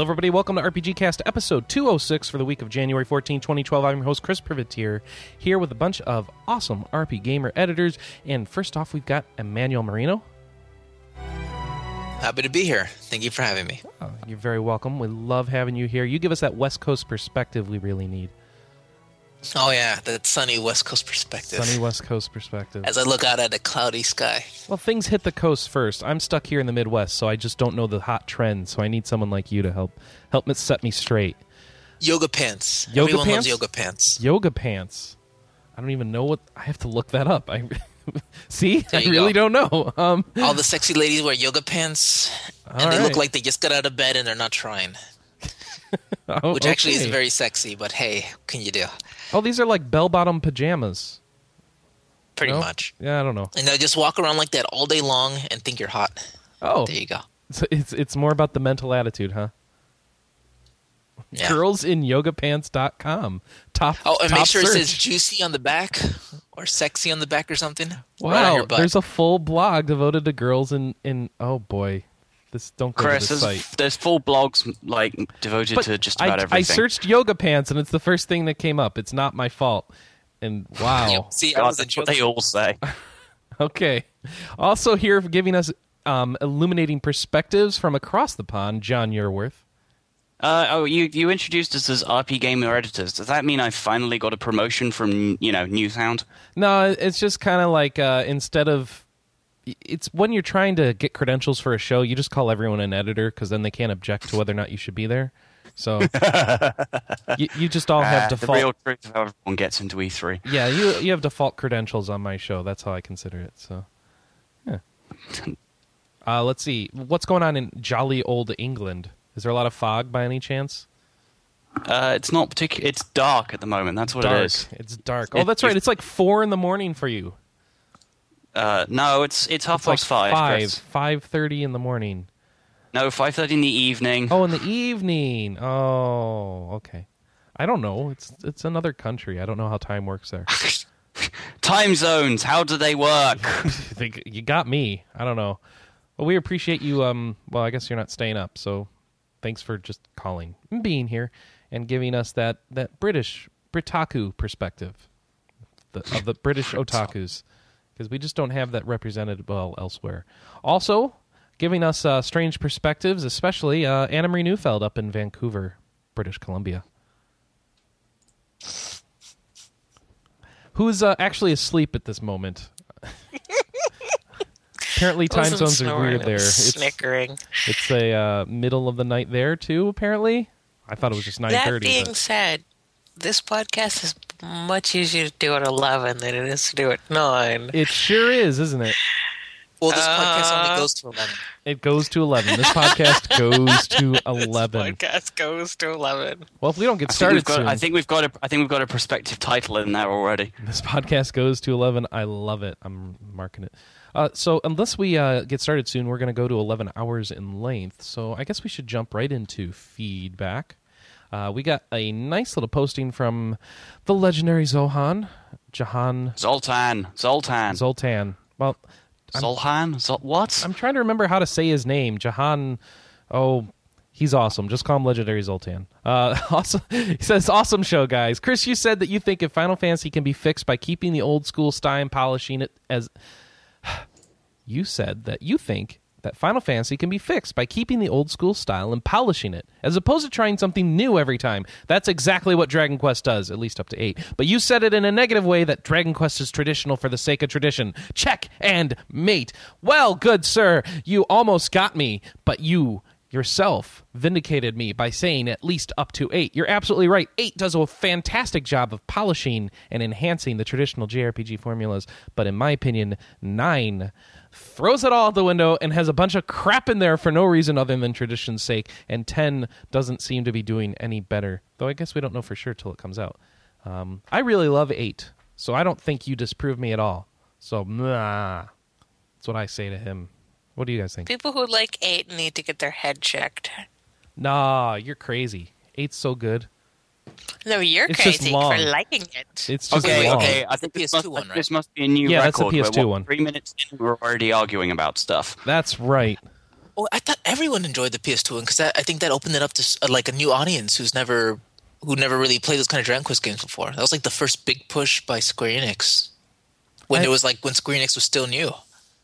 Hello, everybody. Welcome to RPG Cast episode 206 for the week of January 14, 2012. I'm your host, Chris Privitere, here with a bunch of awesome RP Gamer editors. And first off, we've got Emmanuel Marino. Happy to be here. Thank you for having me. Oh, you're very welcome. We love having you here. You give us that West Coast perspective we really need. Oh, yeah, that sunny West Coast perspective. Sunny West Coast perspective. As I look out at a cloudy sky. Well, things hit the coast first. I'm stuck here in the Midwest, so I just don't know the hot trends. So I need someone like you to help help me set me straight. Yoga pants. Yoga Everyone pants? loves yoga pants. Yoga pants. I don't even know what. I have to look that up. I see. I really go. don't know. Um, All the sexy ladies wear yoga pants, and All they look like they just got out of bed and they're not trying. oh, Which actually is very sexy, but hey, what can you do? Oh, these are like bell-bottom pajamas. Pretty No? much. Yeah, I don't know. And they'll just walk around like that all day long and think you're hot. Oh, There you go. it's, it's it's more about the mental attitude, huh? Yeah. Girlsinyogapants.com. Top. Oh, and top make sure search. it says juicy on the back or sexy on the back or something. Wow, butt. there's a full blog devoted to girls in in. Oh boy, this don't go Chris, to the there's, site. there's full blogs like devoted But to just about I everything. I searched yoga pants, and it's the first thing that came up. It's not my fault. And wow. See, I God, was that's what they all say. Okay. Also here giving us um, illuminating perspectives from across the pond, John Yearworth. Uh, oh, you you introduced us as RP gamer editors. Does that mean I finally got a promotion from you know Newsound? No, it's just kind of like uh, instead of it's when you're trying to get credentials for a show, you just call everyone an editor because then they can't object to whether or not you should be there. So you, you just all have Uh, the default. real truth of how everyone gets into E E3. Yeah, you you have default credentials on my show. That's how I consider it. So, yeah. Uh, let's see what's going on in jolly old England. Is there a lot of fog by any chance? Uh, it's not particular. It's dark at the moment. That's what dark. it is. It's dark. Oh, that's right. It's like four in the morning for you. Uh, no, it's it's half It's like past five. five, Chris. five thirty in the morning. No, five thirty in the evening. Oh, in the evening. Oh, okay. I don't know. It's it's another country. I don't know how time works there. Time zones. How do they work? You got me. I don't know. Well, we appreciate you. Um, well, I guess you're not staying up, so thanks for just calling and being here and giving us that that British Britaku perspective the, of the British otakus because we just don't have that represented well elsewhere. Also, giving us uh, strange perspectives, especially uh, Anna Marie Neufeld up in Vancouver, British Columbia. Who's uh, actually asleep at this moment? Apparently, time zones are weird there. It's, snickering. it's a uh, middle of the night there too. Apparently, I thought it was just nine thirty. That being said, this podcast is much easier to do at 11 than it is to do at 9. It sure is, isn't it? Well, this podcast Uh, only goes to 11. It goes to eleven. This podcast goes to eleven. This Podcast goes to 11. Well, if we don't get I think, started we've got, soon, I think we've got a. I think we've got a prospective title in there already. this podcast goes to 11 i love it i'm marking it uh, so unless we uh, get started soon we're going to go to 11 hours in length so i guess we should jump right into feedback uh, we got a nice little posting from the legendary zohan jahan Zoltan. Zoltan. zoltan well Zolhan. Zol- what? i'm trying to remember how to say his name jahan oh He's awesome. Just call him Legendary Zoltan. Uh, awesome. He says, "Awesome show, guys." Chris, you said that you think if Final Fantasy can be fixed by keeping the old school style and polishing it as you said that you think that Final Fantasy can be fixed by keeping the old school style and polishing it, as opposed to trying something new every time. That's exactly what Dragon Quest does, at least up to eight. But you said it in a negative way that Dragon Quest is traditional for the sake of tradition. Check and mate. Well, good sir, you almost got me, but you yourself vindicated me by saying at least up to eight. You're absolutely right. Eight does a fantastic job of polishing and enhancing the traditional JRPG formulas, but in my opinion, nine throws it all out the window and has a bunch of crap in there for no reason other than tradition's sake, and 10 doesn't seem to be doing any better. Though I guess we don't know for sure till it comes out. Um, I really love 8, so I don't think you disprove me at all. So, nah, that's what I say to him. What do you guys think? People who like 8 need to get their head checked. Nah, you're crazy. Eight's so good. No, you're It's crazy for liking it. It's just Okay, long. okay. I think the this PS2 must, one, I think right? this must be a new Yeah, that's the record. where, PS2 one. Three minutes in, we're already arguing about stuff. That's right. Oh, I thought everyone enjoyed the PS2 one because I think that opened it up to uh, like a new audience who's never who never really played those kind of Dragon Quest games before. That was like the first big push by Square Enix when I- it was like when Square Enix was still new.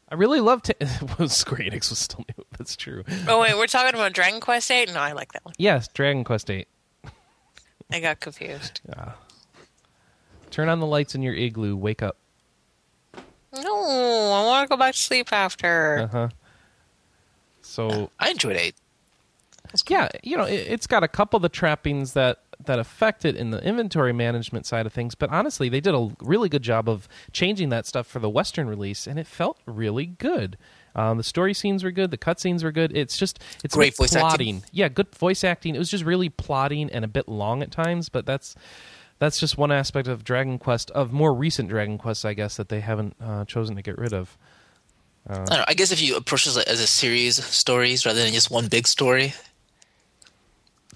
I really loved it. well, Square Enix was still new. That's true. Oh wait, we're talking about Dragon Quest Eight. No, I like that one. Yes, Dragon Quest Eight. I got confused. Yeah. Turn on the lights in your igloo. Wake up. No, I want to go back to sleep after. Uh huh. So I enjoyed eight. yeah, you know, it, it's got a couple of the trappings that that affect it in the inventory management side of things, but honestly, they did a really good job of changing that stuff for the Western release, and it felt really good. Um, the story scenes were good, the cutscenes were good. It's just it's a Great bit voice acting. plotting. Yeah, good voice acting. It was just really plotting and a bit long at times, but that's that's just one aspect of Dragon Quest of more recent Dragon Quests, I guess, that they haven't uh, chosen to get rid of. I don't know. I guess if you approach this as a series of stories rather than just one big story,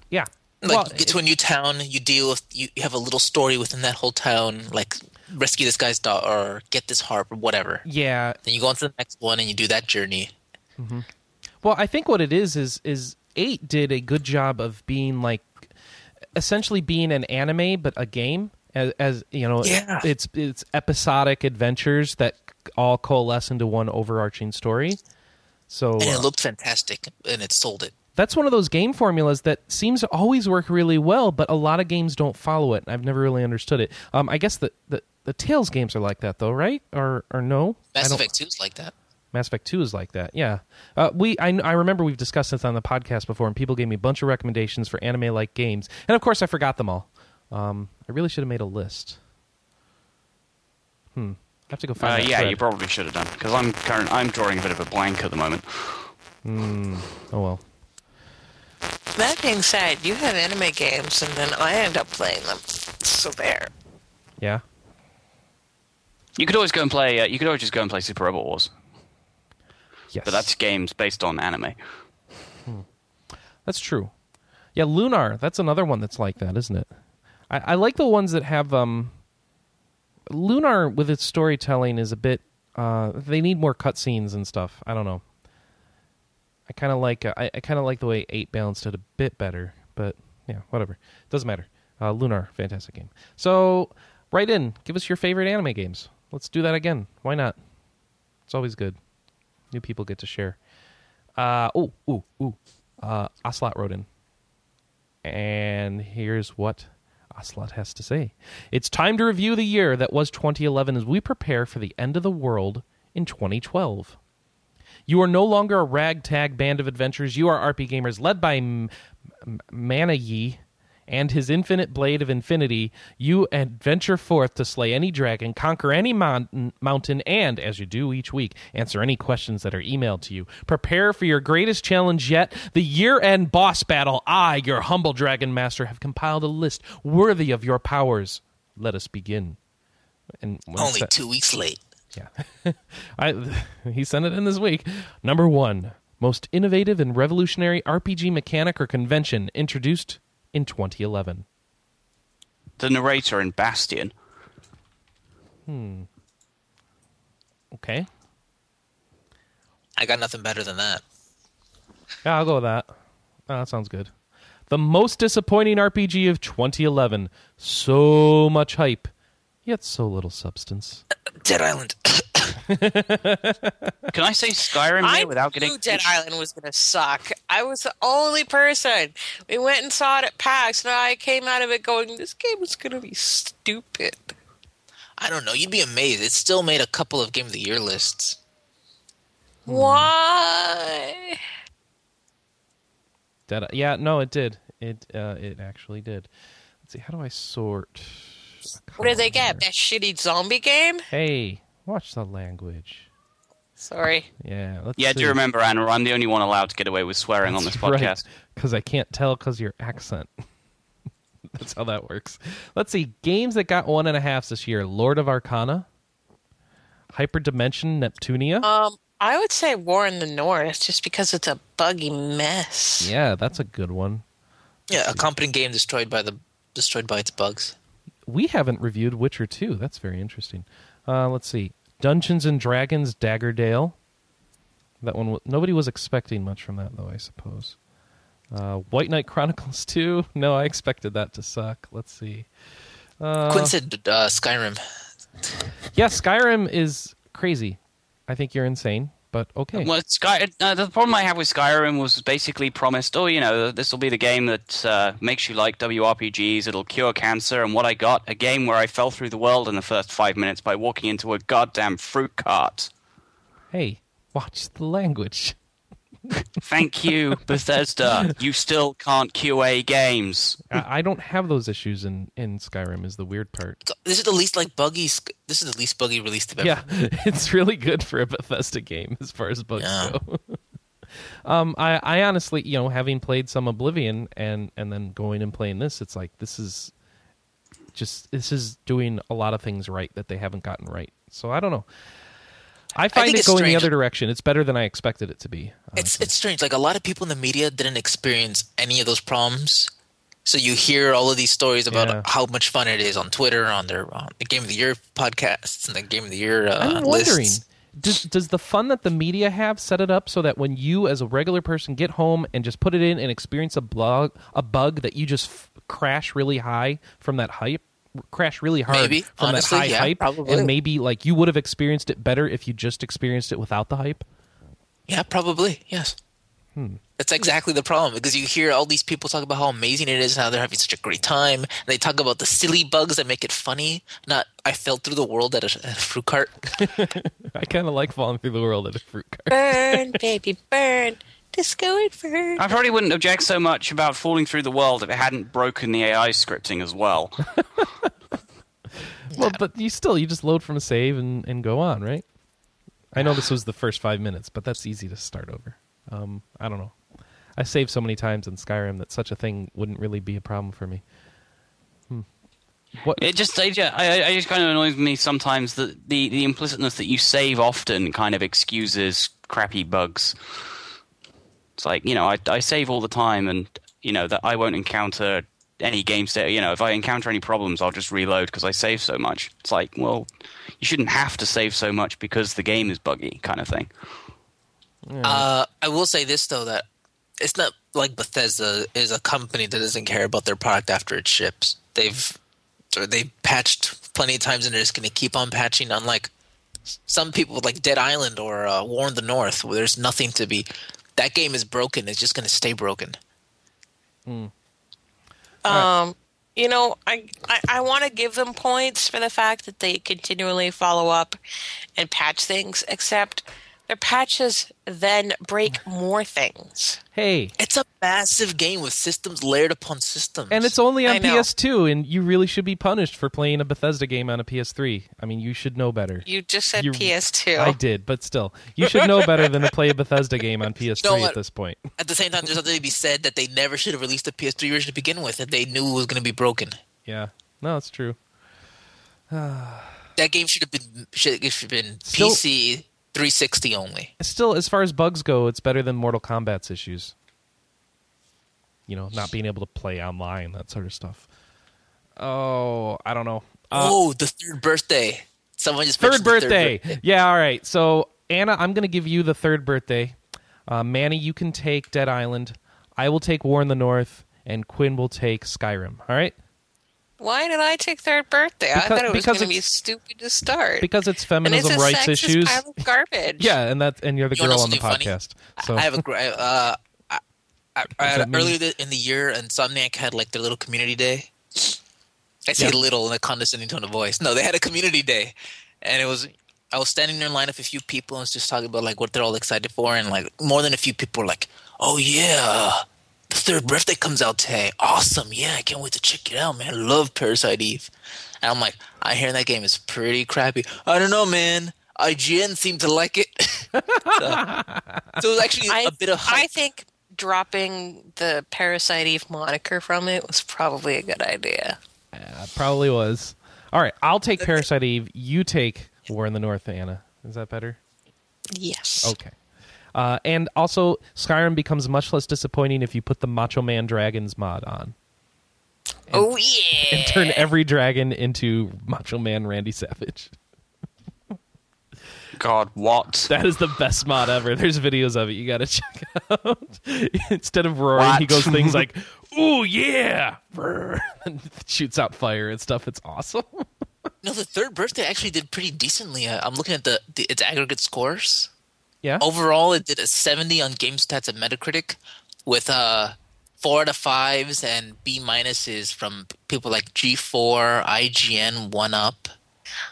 Yeah. like well, you get to a new town, you deal with you, you have a little story within that whole town, like rescue this guy's daughter or get this harp or whatever. yeah, Then you go on to the next one and you do that journey. Well, I think what it is is is eight did a good job of being like essentially being an anime but a game as, as you know Yeah. it's it's episodic adventures that all coalesce into one overarching story. So And uh, it looked fantastic and it sold it. that's one of those game formulas that seems to always work really well, but a lot of games don't follow it. I've never really understood it. Um, I guess the, the the Tales games are like that though, right? Or or no? I Mass Effect 2 is like that. Mass Effect Two is like that. Yeah, uh, we I, I remember we've discussed this on the podcast before, and people gave me a bunch of recommendations for anime-like games, and of course I forgot them all. Um, I really should have made a list. Hmm. I have to go find. Uh, that yeah, thread. you probably should have done because I'm current. I'm drawing a bit of a blank at the moment. Hmm. Oh well. That being said, you have anime games, and then I end up playing them. So there. Yeah. You could always go and play. Uh, you could always just go and play Super Robot Wars, Yes. but that's games based on anime. That's true. Yeah, Lunar. That's another one that's like that, isn't it? I, I like the ones that have um. Lunar with its storytelling is a bit. Uh, they need more cutscenes and stuff. I don't know. I kind of like. Uh, I, I kind of like the way Eight balanced it a bit better, but yeah, whatever. Doesn't matter. Uh, Lunar, fantastic game. So, write in. Give us your favorite anime games. Let's do that again. Why not? It's always good. New people get to share. Uh, oh, ooh, ooh. Uh, Ocelot wrote in. And here's what Ocelot has to say. It's time to review the year that was 2011 as we prepare for the end of the world in 2012. You are no longer a ragtag band of adventurers. You are RP gamers led by M- M- and his infinite blade of infinity. You adventure forth to slay any dragon, conquer any mountain, mountain, and, as you do each week, answer any questions that are emailed to you. Prepare for your greatest challenge yet, the year-end boss battle. I, your humble dragon master, have compiled a list worthy of your powers. Let us begin. And Only two weeks late. yeah. I he sent it in this week. Number 1. Most innovative and revolutionary RPG mechanic or convention introduced in 2011. The narrator in Bastion. Hmm. Okay. I got nothing better than that. Yeah, I'll go with that. Oh, that sounds good. The most disappointing RPG of 2011. So much hype, yet so little substance. Dead Island. Can I say Skyrim I here without knew getting? Dead Island was going to suck. I was the only person. We went and saw it at PAX, and I came out of it going, "This game is going to be stupid." I don't know. You'd be amazed. It still made a couple of Game of the Year lists. Why? Dead. Yeah, no, it did. It uh, it actually did. Let's see. How do I sort? What did they get? That shitty zombie game? Hey, watch the language. Sorry. Yeah. Let's Yeah, see. do you remember, Anna? I'm the only one allowed to get away with swearing on this podcast. Because I can't tell because your accent. That's how that works. Let's see. Games that got one and a halfs this year Lord of Arcana, Hyperdimension Neptunia. Um, I would say War in the North, just because it's a buggy mess. yeah, that's a good one. Yeah, a competent game destroyed by the destroyed by its bugs. We haven't reviewed Witcher 2. That's very interesting. Uh, let's see. Dungeons and Dragons Daggerdale. That one, nobody was expecting much from that, though. I suppose. Uh, White Knight Chronicles Two. No, I expected that to suck. Let's see. Uh, Quinn said uh, Skyrim. Yeah, Skyrim is crazy. I think you're insane, but okay. Well, Sky, uh, the problem I have with Skyrim was basically promised, oh, you know, this will be the game that uh, makes you like WRPGs, it'll cure cancer, and what I got, a game where I fell through the world in the first five minutes by walking into a goddamn fruit cart. Hey, watch the language. Thank you, Bethesda. You still can't QA games. I, I don't have those issues in in Skyrim. Is the weird part. This is the least like buggy. This is the least buggy release they've ever. Yeah, it's really good for a Bethesda game as far as bugs Yeah. go. um, I, I honestly, you know, having played some Oblivion and and then going and playing this, it's like this is just this is doing a lot of things right that they haven't gotten right. So I don't know. I find think it going the other direction. It's better than I expected it to be. It's it's strange. Like a lot of people in the media didn't experience any of those problems. So you hear all of these stories about Yeah. how much fun it is on Twitter, on their on the Game of the Year podcasts, and the Game of the Year uh, I'm wondering. lists. Does, does the fun that the media have set it up so that when you, as a regular person, get home and just put it in and experience a blog, a bug that you just f- crash really high from that hype, crash really hard Maybe. from Honestly, that high yeah, hype, probably. and maybe like you would have experienced it better if you just experienced it without the hype. Yeah, probably. Yes. Hmm. That's exactly the problem because you hear all these people talk about how amazing it is and how they're having such a great time. And they talk about the silly bugs that make it funny. Not I fell through the world at a, at a fruit cart. I kind of like falling through the world at a fruit cart. Burn, baby, burn. Disco Inferno. I probably wouldn't object so much about falling through the world if it hadn't broken the AI scripting as well. Well, but you still you just load from a save and, and go on, right? I know this was the first five minutes, but that's easy to start over. Um, I don't know. I saved so many times in Skyrim that such a thing wouldn't really be a problem for me. Hmm. What? It just, I, I, I just kind of annoys me sometimes that the, the implicitness that you save often kind of excuses crappy bugs. It's like, you know, I, I save all the time and, you know, that I won't encounter any game state. You know, if I encounter any problems, I'll just reload because I save so much. It's like, well, you shouldn't have to save so much because the game is buggy, kind of thing. Uh, I will say this though that it's not like Bethesda is a company that doesn't care about their product after it ships. They've or they patched plenty of times and they're just going to keep on patching. Unlike some people like Dead Island or uh, War in the North, where there's nothing to be. That game is broken. It's just going to stay broken. Um, you know, I I, I want to give them points for the fact that they continually follow up and patch things, except their patches then break more things. Hey, It's a massive game with systems layered upon systems. and it's only on PS2, and you really should be punished for playing a Bethesda game on a PS3. I mean, you should know better. You just said You- PS2. I did, but still, you should know better than to play a Bethesda game on PS3 know at this point. at the same time, there's something to be said that they never should have released a PS3 version to begin with. That they knew it was going to be broken. Yeah, no, it's true. That game should have been should have been Still- PC 360 only. Still, as far as bugs go, it's better than Mortal Kombat's issues. You know, not being able to play online, that sort of stuff. Oh, I don't know. Uh, oh, the third birthday. Someone just third mentioned the birthday. Yeah, all right. So Anna, I'm going to give you the third birthday. Uh, Manny, you can take Dead Island. I will take War in the North, and Quinn will take Skyrim. All right, Why did I take third birthday? I thought it was going to be stupid to start. because it's and it's feminism a rights issues. pile of garbage. Yeah, and that and you're the You girl on the something funny? podcast. So I have a great. Uh, I, I, I, earlier th- in the year, and Insomniac had like their little community day. I say Yeah. little in a condescending tone of voice. No, they had a community day, and it was. I was standing there in line with a few people and was just talking about like what they're all excited for, and like more than a few people were like, "Oh yeah, the third birthday comes out today. Awesome! Yeah, I can't wait to check it out, man. I love Parasite Eve." And I'm like, I hear that game is pretty crappy. I don't know, man. IGN seemed to like it. so, so it was actually I, a bit of hype. I think dropping the Parasite Eve moniker from it was probably a good idea. Uh, probably was. All right, I'll take Parasite Eve. You take War in the North, Anna. Is that better? Yes. Okay. Uh, and also, Skyrim becomes much less disappointing if you put the Macho Man Dragons mod on oh yeah. and turn every dragon into Macho Man Randy Savage. God, what? That is the best mod ever. There's videos of it. You got to check out. Instead of roaring, What? he goes things like, "Ooh yeah," and shoots out fire and stuff. It's awesome. No, the third birthday actually did pretty decently. Uh, I'm looking at the, the its aggregate scores. Yeah. Overall, it did a 70 on GameStats and Metacritic, with uh four out of fives and B minuses from people like G4, IGN, One Up.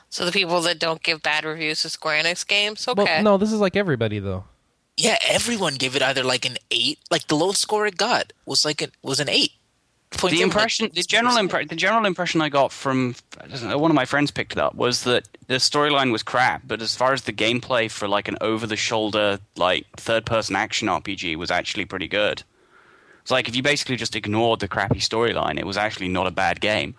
So the people that don't give bad reviews to Square Enix games, Well, okay. no, this is like everybody though. Yeah, everyone gave it either like an eight, like the lowest score it got was like an was an eight. Point the impression, the general impression, the general impression I got from I don't know, one of my friends picked it up was that the storyline was crap, but as far as the gameplay for like an over-the-shoulder like third-person action RPG was actually pretty good. It's like if you basically just ignored the crappy storyline, it was actually not a bad game.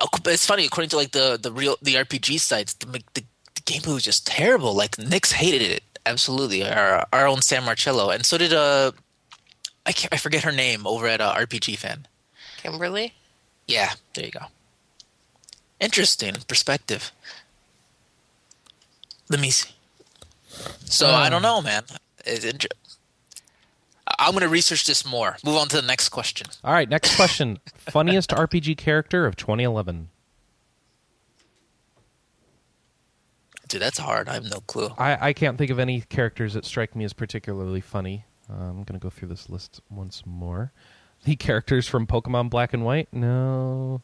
But it's funny according to like the the real the RPG sites, the the, the gameplay was just terrible. Like Nix hated it absolutely. Our our own Sam Marcello, and so did uh, I can't I forget her name over at uh, RPG Fan. Kimberly? Yeah, there you go. Interesting perspective. Let me see. So I don't know, man. It's inter- I- I'm going to research this more. Move on to the next question. All right, next question. Funniest RPG character of 2011. Dude, that's hard. I have no clue. I, I can't think of any characters that strike me as particularly funny. Uh, I'm going to go through this list once more. The characters from Pokemon Black and White? No.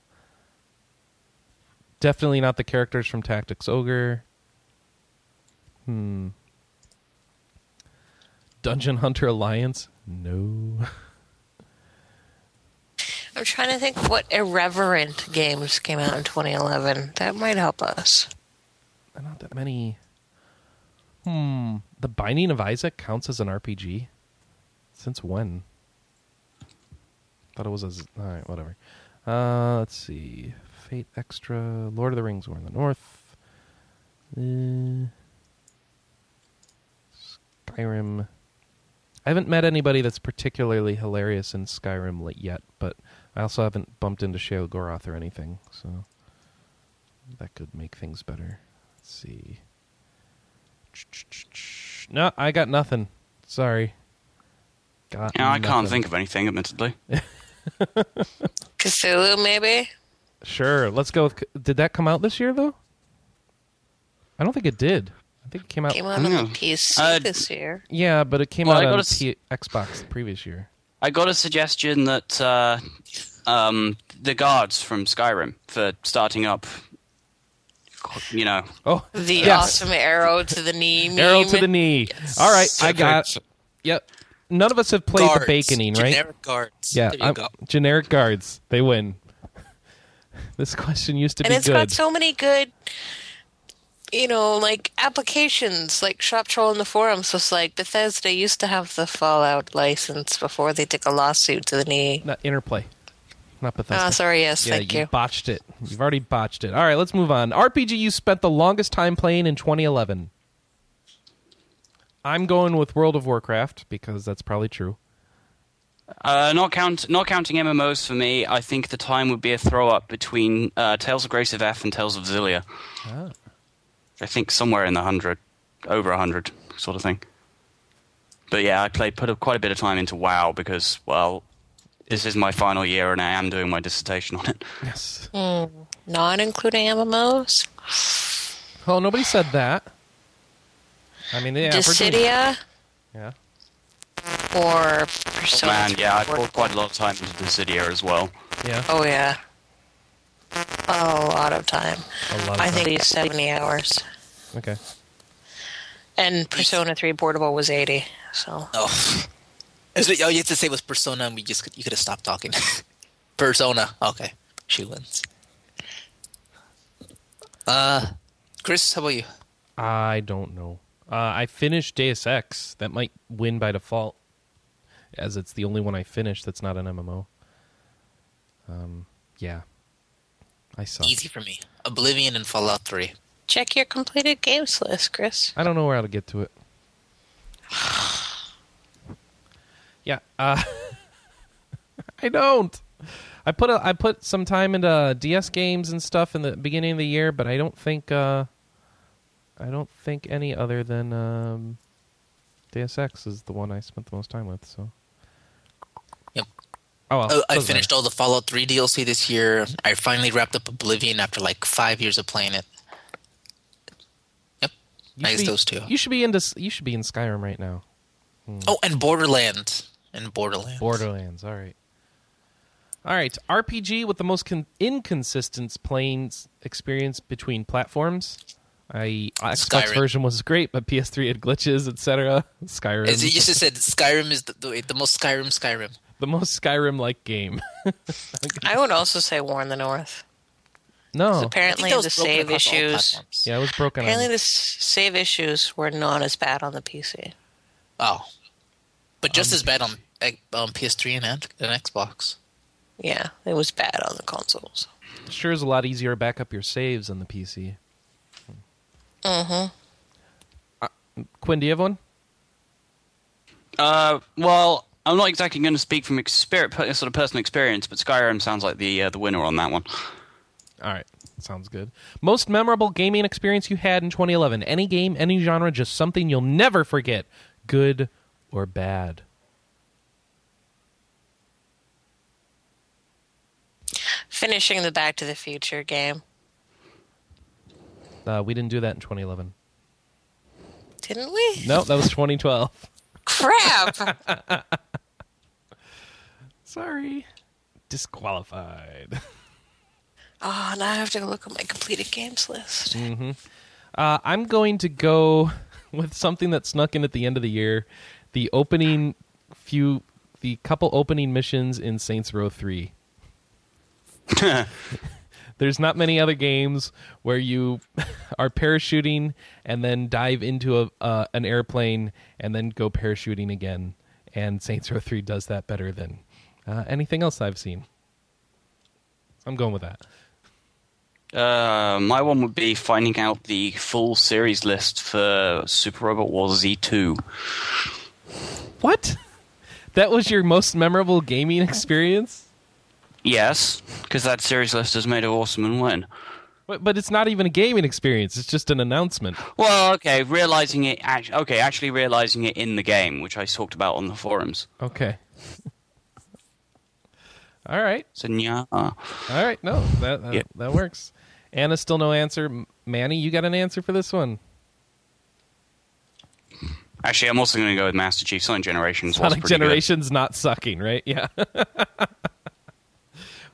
Definitely not the characters from Tactics Ogre. Hmm. Dungeon Hunter Alliance? No. I'm trying to think what irreverent games came out in 2011. That might help us. Not that many. Hmm. The Binding of Isaac counts as an RPG? Since when? Thought it was a. z- Alright, whatever. Uh, let's see. Fate Extra. Lord of the Rings War in the North. Uh, Skyrim. I haven't met anybody that's particularly hilarious in Skyrim yet, but I also haven't bumped into Sheogorath or anything, so that could make things better. Let's see. No, I got nothing. Sorry. Got Yeah, I can't think of anything, admittedly. Cthulhu, maybe? Sure, let's go with. Did that come out this year though? I don't think it did. I think it came out. Came out on the PC Uh, this year. Yeah, but it came Well, out I on gotta Xbox the previous year. I got a suggestion that uh, um, the guards from Skyrim for starting up, you know, Oh, The yes. awesome arrow to the knee meme. arrow to the knee. All right, I got. Yep. None of us have played Guards. the baconing, right? Generic guards. yeah, There you go. generic guards. They win. This question used to be. And be it's good. got so many good, you know, like applications, like Shop Troll in the forums was like Bethesda used to have the Fallout license before they took a lawsuit to the knee. Not interplay. Not ah, Bethesda. Oh, sorry, yes, yeah, thank you you. botched it. You've already botched it. All right, let's move on. RPG you spent the longest time playing in 2011. I'm going with World of Warcraft because that's probably true. Uh, not count, not counting MMOs for me. I think the time would be a throw up between uh, Tales of Grace of F and Tales of Xillia. Ah. I think somewhere in the hundred, over a hundred, sort of thing. But yeah, I played put a, quite a bit of time into WoW because, well, this is my final year and I am doing my dissertation on it. Yes. Not including MMOs. Oh, nobody said that. I mean, yeah, if we're Dissidia Yeah. or Persona. Man, yeah, I 3 poured quite a lot of time into Dissidia as well. Yeah. Oh yeah. A lot of time. A lot of I time. think it's 70 hours. Okay. And Persona 3 Portable was 80. So Oh. Is it- all you have to say was Persona, and we just you could have stopped talking. Persona. Okay, she wins. Uh, Chris, how about you? I don't know. Uh, I finished Deus Ex. That might win by default, as it's the only one I finished that's not an MMO. Um, yeah. I suck. Easy for me. Oblivion and Fallout Three. check your completed games list, Chris. I don't know where to get to it. yeah, uh, I don't. I put a, I put some time into DS games and stuff in the beginning of the year, but I don't think uh, I don't think any other than um, Deus Ex is the one I spent the most time with. So. Yep. Oh, well, Uh, I finished all the Fallout 3 DLC this year. I finally wrapped up Oblivion after like five years of playing it. Yep. You I should be- those two. You should be into. You should be in Skyrim right now. Oh, and Borderlands. And Borderlands. Borderlands. All right. All right. RPG with the most con- inconsistent playing experience between platforms. I Xbox Skyrim. version was great, but PS3 had glitches, etc. Skyrim, As you just said, Skyrim is the, the, the most Skyrim Skyrim. the most Skyrim-like game. I would also say War in the North. no, Apparently, the save issues. yeah, it was broken. Apparently, On. the save issues were not as bad on the PC. Oh. But Um, just as bad on um, PS3 and, and Xbox. Yeah, it was bad on the consoles. Sure, is a lot easier to back up your saves on the PC. Mm-hmm. Quinn, do you have one? Uh, well, I'm not exactly going to speak from exper- per- sort of personal experience, but Skyrim sounds like the uh, the winner on that one. All right. Sounds good. Most memorable gaming experience you had in 2011? Any game, any genre, just something you'll never forget, good or bad. Finishing the Back to the Future game, Uh, we didn't do that in 2011. didn't we? No, that was 2012. Crap! Sorry. Disqualified. oh, now I have to look at my completed games list. Uh, I'm going to go with something that snuck in at the end of the year. The opening few, the couple opening missions in Saints Row 3. There's not many other games where you are parachuting and then dive into a uh, an airplane and then go parachuting again. And Saints Row 3 does that better than uh, anything else I've seen. I'm going with that. Uh, my one would be finding out the full series list for Super Robot Wars Z2. What? That was your most memorable gaming experience? Yes, because that series list is made of awesome and win. But, but it's not even a gaming experience. It's just an announcement. Well, okay, realizing it. Act- okay, actually realizing it in the game, which I talked about on the forums. Okay. All right. So yeah, All right. No, that that, Yeah. that works. Anna still no answer. Manny, you got an answer for this one? actually, I'm also going to go with Master Chief. Sonic Generations was Sonic pretty good. Generations not sucking, right? Yeah.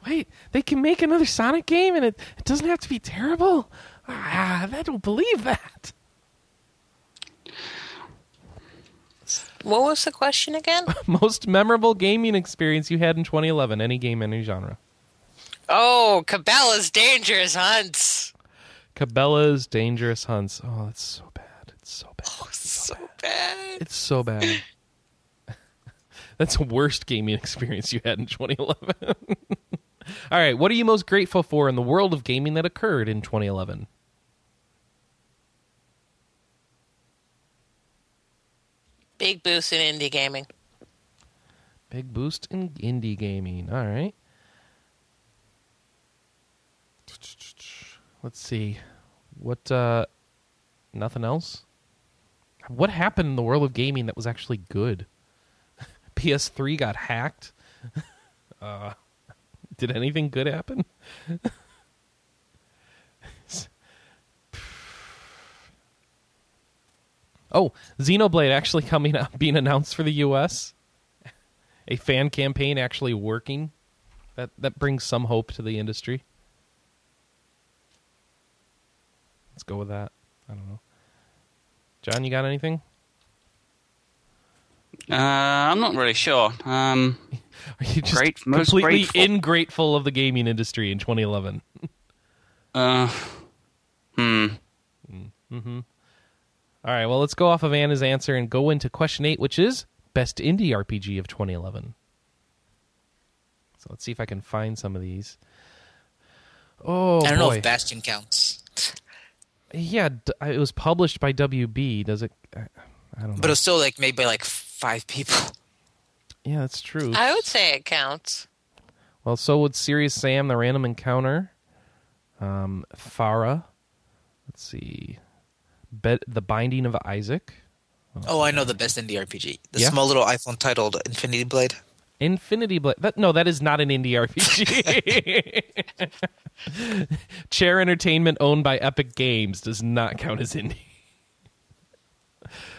Wait, they can make another Sonic game and it, it doesn't have to be terrible? Ah, I don't believe that. What was the question again? Most memorable gaming experience you had in 2011, any game, any genre. oh, Cabela's Dangerous Hunts. Cabela's Dangerous Hunts. Oh, that's so bad. It's so bad. Oh, it's So bad. It's so bad. That's the worst gaming experience you had in 2011. All right, what are you most grateful for in the world of gaming that occurred in 2011? Big boost in indie gaming. Big boost in indie gaming. All right. Let's see. What uh nothing else? What happened in the world of gaming that was actually good? PS3 got hacked. uh did anything good happen? oh, Xenoblade actually coming out being announced for the US a fan campaign actually working. That that brings some hope to the industry. Let's go with that. I don't know. John, you got anything? Uh, I'm not really sure. Um, Are you just Great- most completely grateful. ingrateful of the gaming industry in 2011? uh, hmm. All right, well, let's go off of Anna's answer and go into question eight, which is best indie RPG of 2011. So let's see if I can find some of these. Oh, I don't know if Bastion counts. yeah, it was published by WB. Does it? I I don't know. But it's still like made by like five people. yeah, that's true. I would say it counts. Well, so would Serious Sam, the Random Encounter, um, Farah. Let's see, Be- the Binding of Isaac, Oh, I know the best indie RPG. The Yeah? small little iPhone titled Infinity Blade. Infinity Blade. That, no, that is not an indie RPG. Chair Entertainment, owned by Epic Games, does not count as indie.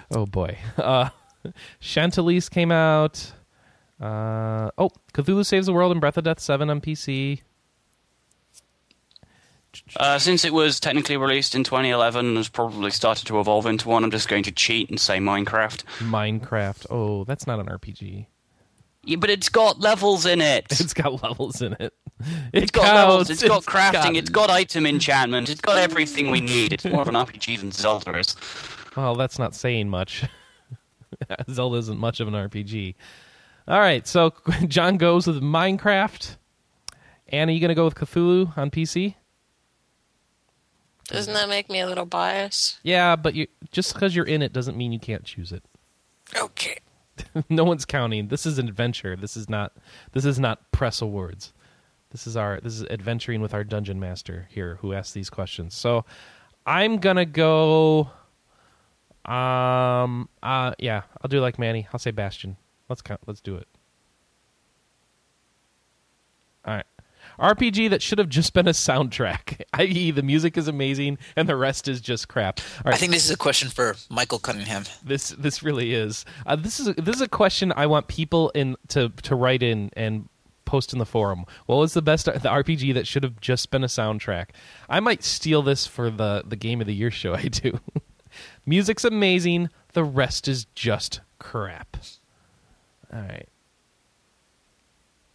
Oh boy. Uh, Chantilly's came out. Uh, oh, Cthulhu Saves the World and Breath of Death 7 on PC. Uh, since it was technically released in 2011 and has probably started to evolve into one, I'm just going to cheat and say Minecraft. Minecraft. Oh, that's not an RPG. Yeah, but it's got levels in it. It's got levels in it. It It's got levels. It's got crafting. got- It's got item enchantment. It's got everything we need. It's more of an RPG than Zelda is. Well, that's not saying much. Zelda isn't much of an RPG. All right, so John goes with Minecraft. Anna, you going to go with Cthulhu on PC? Doesn't that make me a little biased? Yeah, but you, just because you're in it doesn't mean you can't choose it. Okay. no one's counting. This is an adventure. This is not. This is not press awards. This is our. This is adventuring with our dungeon master here, who asked these questions. So, I'm gonna go. Um. Uh. Yeah. I'll do like Manny. I'll say Bastion. Let's count. Let's do it. All right. RPG that should have just been a soundtrack, i.e., the music is amazing and the rest is just crap. All right. I think this is a question for Michael Cunningham. This this really is. Uh, this is a, this is a question I want people in to to write in and post in the forum. What was the best the RPG that should have just been a soundtrack? I might steal this for the the game of the year show I do. Music's amazing. The rest is just crap. All right.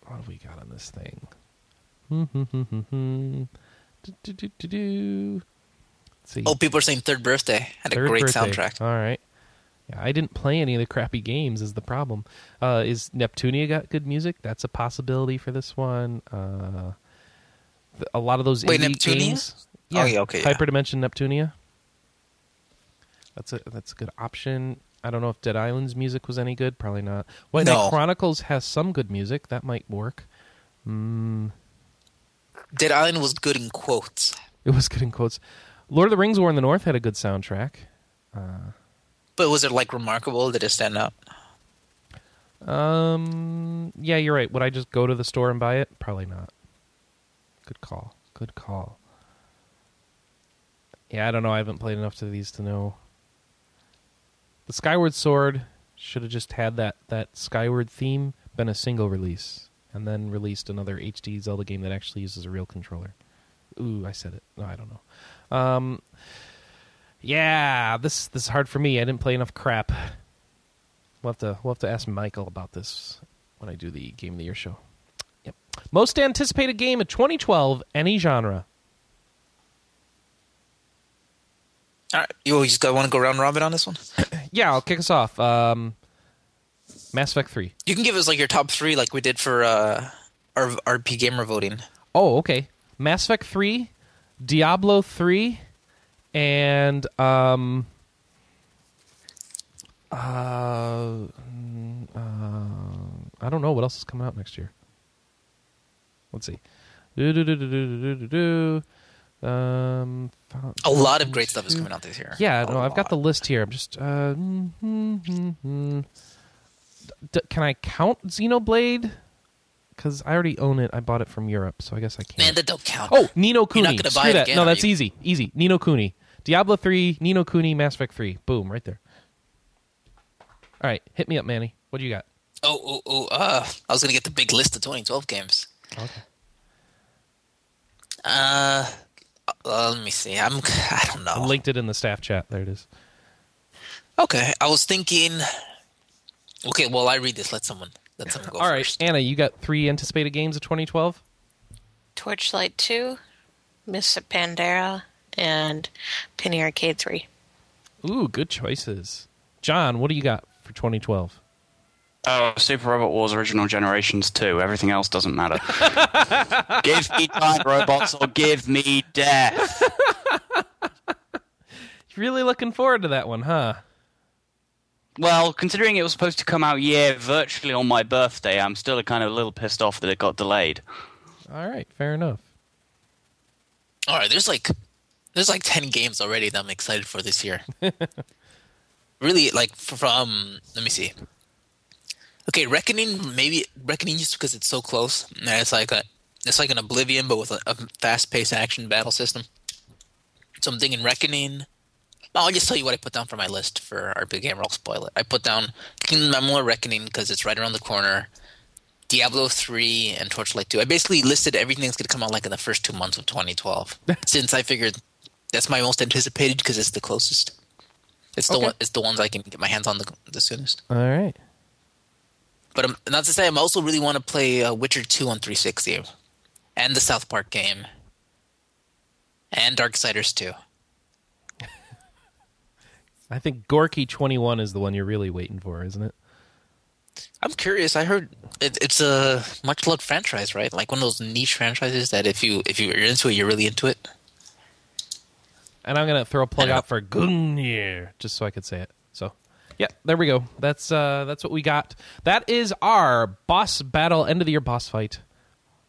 What have we got on this thing? Let's see. Oh, people are saying Third Birthday had a great birthday. soundtrack. All right. Yeah, I didn't play any of the crappy games. Is the problem? Uh, is Neptunia got good music? That's a possibility for this one. Uh, th- a lot of those Wait, indie Neptunia? games. Oh, yeah, okay, yeah. Hyperdimension Neptunia. That's a that's a good option. I don't know if Dead Island's music was any good. Probably not. White No. Chronicles has some good music. That might work. Mm, Dead Island was good in quotes, it was good in quotes. Lord of the Rings: War in the North had a good soundtrack. but was it like remarkable? Did it stand out? Um. Yeah, you're right. Would I just go to the store and buy it? Probably not. Good call. Good call. Yeah, I don't know. I haven't played enough to these to know. The Skyward Sword should have just had that that Skyward theme been a single release, and then released another HD Zelda game that actually uses a real controller. Ooh, I said it. No, I don't know. Um. Yeah, this this is hard for me. I didn't play enough crap. We'll have to we'll have to ask Michael about this when I do the Game of the Year show. Yep. Most anticipated game of 2012, any genre. All right, you just want to go round robin on this one. Yeah, I'll kick us off. Um, Mass Effect 3. You can give us like your top three, like we did for uh, our RP gamer voting. Oh, okay. Mass Effect 3, Diablo 3, and um uh, mm, uh I don't know what else is coming out next year. Let's see. Um, A lot of great stuff is coming out this year. Yeah, A no, I've got the list here. I'm just. Uh, mm, mm, mm, mm. D- can I count Xenoblade? Because I already own it. I bought it from Europe, so I guess I can't. Man, that don't count. oh, Ni no Kuni. You're not gonna Screw buy it that. again, no, are that's you? easy. Easy. Ni no Kuni. Diablo 3, Ni no Kuni, Mass Effect 3. Boom, right there. All right, hit me up, Manny. What do you got? Oh, oh, oh, uh, I was gonna get the big list of 2012 games. Okay. Uh, uh, let me see. I'm, I don't I know. linked it in the staff chat. There it is. Okay, I was thinking. Okay, well, I read this. Let someone, let someone go All right, first. Anna, you got three anticipated games of 2012? Torchlight 2, Miss Pandaria, and Penny Arcade 3. Ooh, good choices. John, what do you got for 2012? Oh, Super Robot Wars Original Generations 2. Everything else doesn't matter. give me giant robots or give me death. Really looking forward to that one, huh? Well, considering it was supposed to come out yeah virtually on my birthday, I'm still kind of a little pissed off that it got delayed. All right, fair enough. All right, there's like there's like ten games already that I'm excited for this year. really, like from let me see. Okay, Reckoning maybe Reckoning just because it's so close. It's like a it's like an Oblivion but with a, a fast-paced action battle system. So I'm thinking Reckoning. I'll just tell you what I put down for my list for our big game. I'll spoil it. I put down Kingdom Amalur Reckoning because it's right around the corner. Diablo 3 and Torchlight 2. I basically listed everything that's going to come out like in the first two months of 2012. since I figured that's my most anticipated because it's the closest. It's the Okay. one. It's the ones I can get my hands on the, the soonest. All right. But um, not to say, I'm also really want to play uh, Witcher 2 on 360, and the South Park game, and Darksiders 2. I think Gorky 21 is the one you're really waiting for, isn't it? I'm curious. I heard it, it's a much loved franchise, right? Like one of those niche franchises that if you if you're into it, you're really into it. And I'm gonna throw a plug out for Gungnir, just so I could say it. So, yeah, there we go. That's uh, that's what we got. That is our boss battle, end of the year boss fight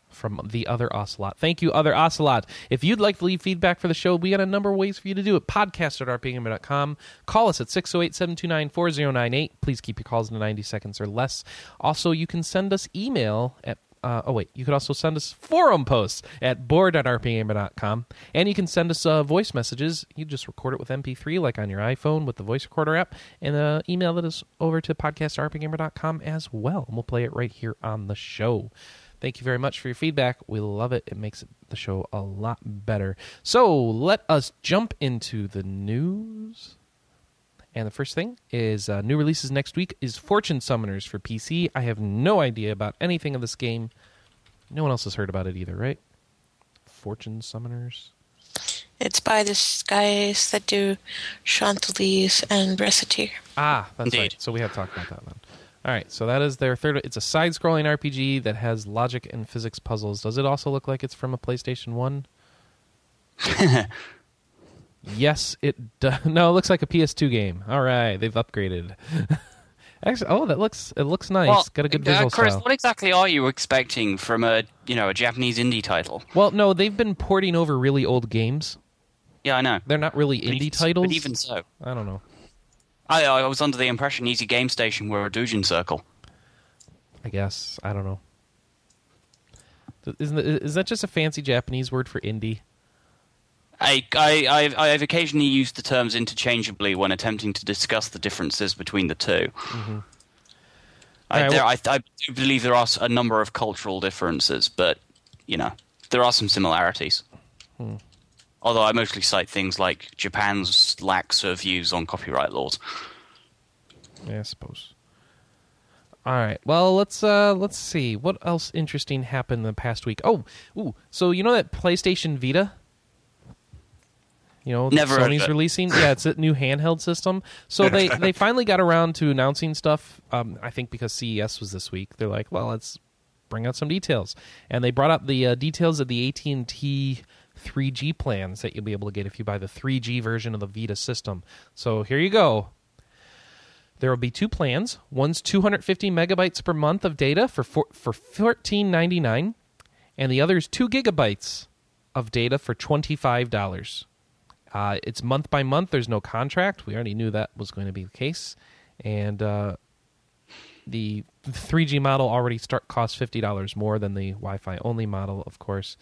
from the other Ocelot. Thank you, other Ocelot. If you'd like to leave feedback for the show, we got a number of ways for you to do it. Podcast at rpgamer.com. Call us at 608-729-4098. Please keep your calls to 90 seconds or less. Also, you can send us email at uh, oh wait, you could also send us forum posts at board.rpgamer.com, and you can send us uh, voice messages. You just record it with MP3, like on your iPhone with the voice recorder app, and uh, email it us over to podcast.rpgamer.com as well, and we'll play it right here on the show. Thank you very much for your feedback. We love it. It makes the show a lot better. So let us jump into the news. And the first thing is uh, new releases next week is Fortune Summoners for PC. I have no idea about anything of this game. No one else has heard about it either, right? Fortune Summoners. It's by the guys that do Chantelise and Recettear. Ah, that's Indeed. right. So we have talked about that one. All right, so that is their third. It's a side-scrolling RPG that has logic and physics puzzles. Does it also look like it's from a PlayStation One? yes, it does. No, it looks like a PS2 game. All right, they've upgraded. Actually, oh, that looks it looks nice. Got a good uh, visual Chris, style. what exactly are you expecting from a you know a Japanese indie title? Well, no, they've been porting over really old games. Yeah, I know. They're not really But indie even- titles. But even so, I don't know. I, I was under the impression Easy Game Station were a Doujin Circle. I guess I don't know. Isn't is that just a fancy Japanese word for indie? I, I, I've, I've occasionally used the terms interchangeably when attempting to discuss the differences between the 2 I, Alright, there, well- I, I do believe there are a number of cultural differences, but you know there are some similarities. Although I mostly cite things like Japan's lax of views on copyright laws. Yeah, I suppose. All right. Well, let's uh let's see what else interesting happened in the past week. Oh, ooh. So you know that PlayStation Vita? You know, Never Sony's releasing. Yeah, it's a new handheld system. So they they finally got around to announcing stuff. Um, I think because CES was this week, they're like, well, let's bring out some details, and they brought out the uh, details of the AT and T 3G plans that you'll be able to get if you buy the 3G version of the Vita system. So here you go. There will be two plans. One's 250 megabytes per month of data for four, for 14.99, and the other is two gigabytes of data for twenty-five dollars. Uh, it's month by month. There's no contract. We already knew that was going to be the case, and uh, the 3G model already start costs fifty dollars more than the Wi-Fi only model, of course.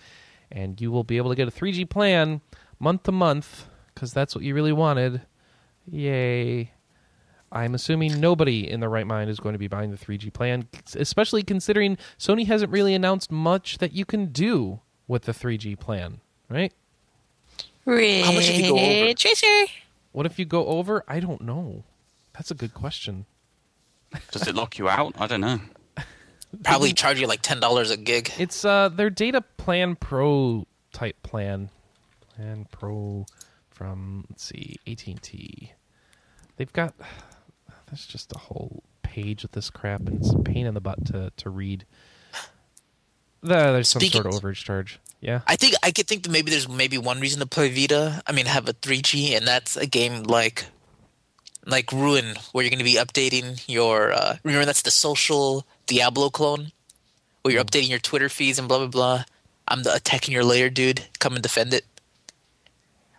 And you will be able to get a 3G plan month to month because that's what you really wanted. Yay! I'm assuming nobody in their right mind is going to be buying the 3G plan, especially considering Sony hasn't really announced much that you can do with the 3G plan, right? Ridge much if you go over? Tracer. What if you go over? I don't know. That's a good question. Does it lock you out? I don't know. Probably charge you like ten dollars a gig. It's uh their data plan pro type plan. Plan pro from let's see, AT&T. They've got that's just a whole page with this crap and it's a pain in the butt to to read. There, there's some Speaking- sort of overage charge. Yeah. I think I could think that maybe there's maybe one reason to play Vita. I mean, have a 3G, and that's a game like like Ruin, where you're going to be updating your. Uh, remember, that's the social Diablo clone, where you're updating your Twitter feeds and blah blah blah. I'm the attacking your layer dude. Come and defend it.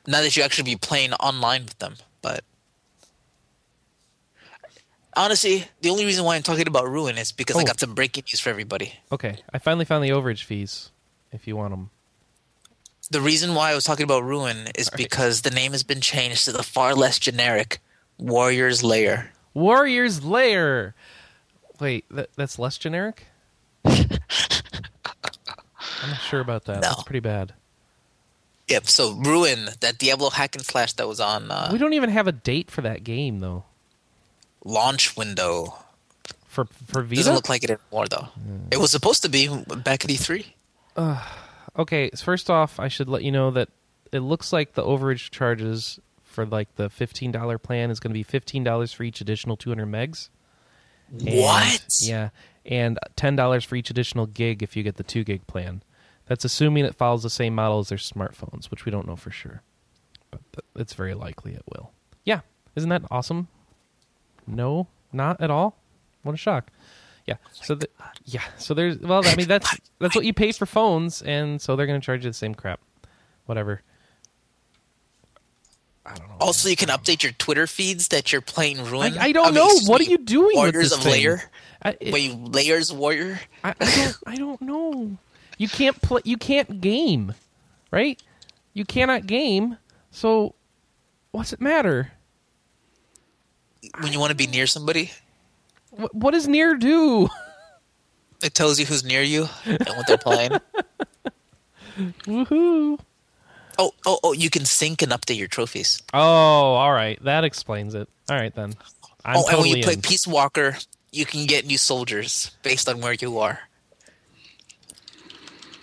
Not that you actually be playing online with them, but honestly, the only reason why I'm talking about Ruin is because I Oh. got some breaking news for everybody. Okay, I finally found the overage fees if you want them. The reason why I was talking about Ruin is because the name has been changed to the far less generic Warrior's Lair. Warrior's Lair. Wait, that, that's less generic? I'm not sure about that. No. That's pretty bad. Yep. So Ruin, that Diablo hack and slash that was on. Uh, we don't even have a date for that game though. Launch window. For for Vita. Doesn't look like it anymore though. Mm. It was supposed to be back at E3. Uh, okay, first off, I should let you know that it looks like the overage charges for like the fifteen dollar plan is going to be fifteen dollars for each additional two hundred megs. And, what? Yeah, and ten dollars for each additional gig if you get the two gig plan. That's assuming it follows the same model as their smartphones, which we don't know for sure, but it's very likely it will. Yeah, isn't that awesome? No, not at all. What a shock! Yeah, so the, yeah, so there's well, I mean that's that's what you pay for phones, and so they're going to charge you the same crap, whatever. I don't know. Also, you can update your Twitter feeds that you're playing Ruin. I, I don't mean, know. excuse What are you doing Warriors with this of thing? Lair? I, it- Wait, Layers Warrior? I, I don't. I don't know. You can't play. You can't game, right? You cannot game. So, what's it matter? When you want to be near somebody, What, does near do? it tells you who's near you and what they're playing. Woohoo! Oh, oh, oh! You can sync and update your trophies. Oh, all right. That explains it. All right then. I'm oh, and when you play. Peace Walker, you can get new soldiers based on where you are.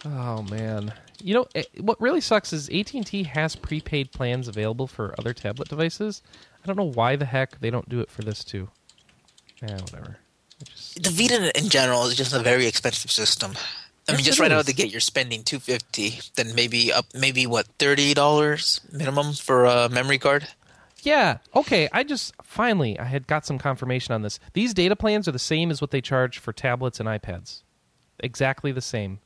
Oh man. You know eh, what really sucks is AT&T has prepaid plans available for other tablet devices. I don't know why the heck they don't do it for this too. Yeah, whatever. Just- The Vita in general is just a very expensive system. I mean, Yes, just right out of the gate, you're spending two fifty, then maybe up, maybe what thirty dollars minimum for a memory card. Yeah. Okay. I just finally I had got some confirmation on this. These data plans are the same as what they charge for tablets and iPads. Exactly the same.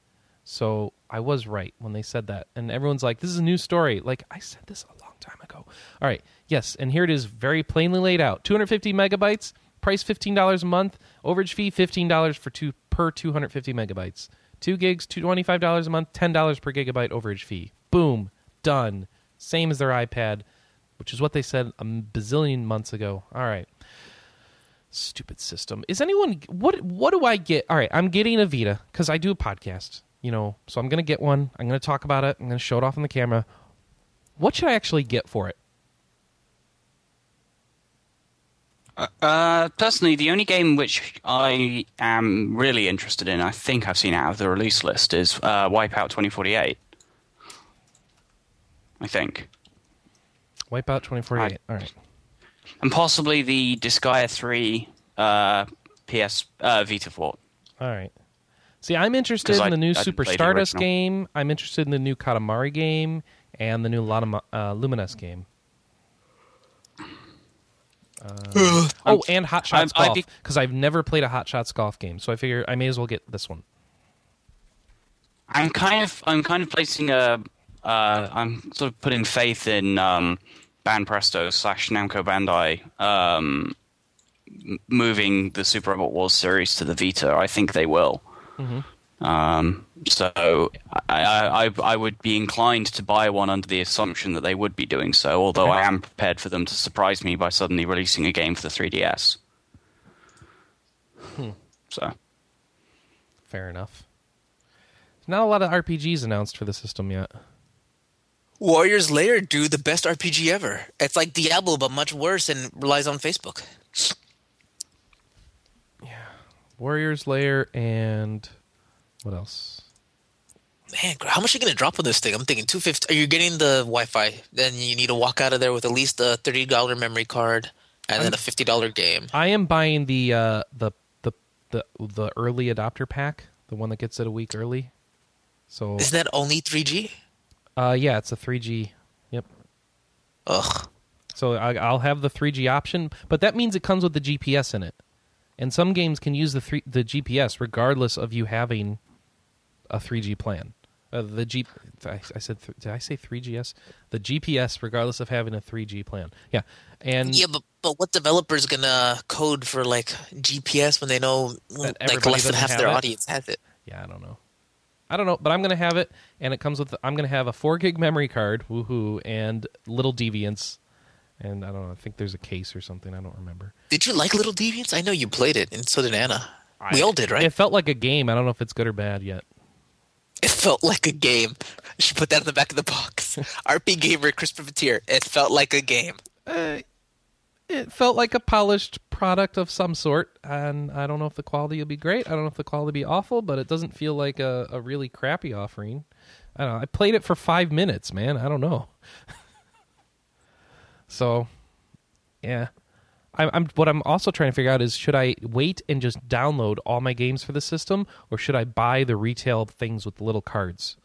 So I was right when they said that. And everyone's like, "This is a new story." Like I said this a long time ago. All right. Yes. And here it is, very plainly laid out: 250 megabytes, price fifteen dollars a month, overage fee fifteen dollars for two per 250 megabytes. Two gigs, twenty five dollars a month, ten dollars per gigabyte overage fee. Boom, done. Same as their iPad which is what they said a bazillion months ago. All right. Stupid system. Is anyone what what do I get? All right, I'm getting a Vita cuz I do a podcast, you know. So I'm to get one. I'm to talk about it. I'm to show it off on the camera. What should I actually get for it? Uh, personally, the only game which I am really interested in, I think I've seen out of the release list, is uh, Wipeout 2048. I think. Wipeout 2048. All right. And possibly the Disgaea 3 uh, PS uh, Vita port. All right. See, I'm interested in I- the new I Super Stardust game. I'm interested in the new Katamari game and the new Lana, uh, Lumines game. Uh, oh, and Hot Shots I'd Golf be- because I've never played a Hot Shots Golf game, so I figure I may as well get this one. I'm kind of I'm kind of placing a uh, I'm sort of putting faith in um, Banpresto slash Namco Bandai um, moving the Super Robot Wars series to the Vita. I think they will. Um, so I, I, I I would be inclined to buy one under the assumption that they would be doing so. Although I am prepared for them to surprise me by suddenly releasing a game for the 3DS. So. Fair enough. Not a lot of RPGs announced for the system yet. Warriors Lair do the best RPG ever. It's like Diablo, but much worse and relies on Facebook. Yeah. Warriors Lair and what else? Man, how much are you gonna drop on this thing? I'm thinking two fifty. Are you getting the Wi-Fi? Then you need to walk out of there with at least a thirty dollar memory card and then a fifty dollar game. I am buying the uh, the the the the early adopter pack, the one that gets it a week early. So Isn't that only three G? uh, yeah, it's a 3G. Yep. Ugh. So I, I'll have the 3G option, but that means it comes with the GPS in it, and some games can use the three, the GPS regardless of you having a 3G plan. Uh, the G, I, I said, th- did I say 3GS? The GPS, regardless of having a 3G plan. Yeah, and Yeah, but but what developer's gonna code for like GPS when they know like less than half their it? audience has it? yeah, I don't know. I don't know, but I'm gonna have it, and it comes with. I'm gonna have a four gig memory card, woohoo, and little deviants, and I don't know. I think there's a case or something. I don't remember. Did you like Little Deviants? I know you played it, and so did Anna. we all did, right? It felt like a game. I don't know if it's good or bad yet. It felt like a game. You should put that in the back of the box. RP Gamer, Chris Privitere. It felt like a game. Uh, it felt like a polished product of some sort and i don't know if the quality will be great i don't know if the quality will be awful but it doesn't feel like a, a really crappy offering i don't know i played it for five minutes man i don't know so yeah I, i'm what i'm also trying to figure out is should i wait and just download all my games for the system or should i buy the retail things with the little cards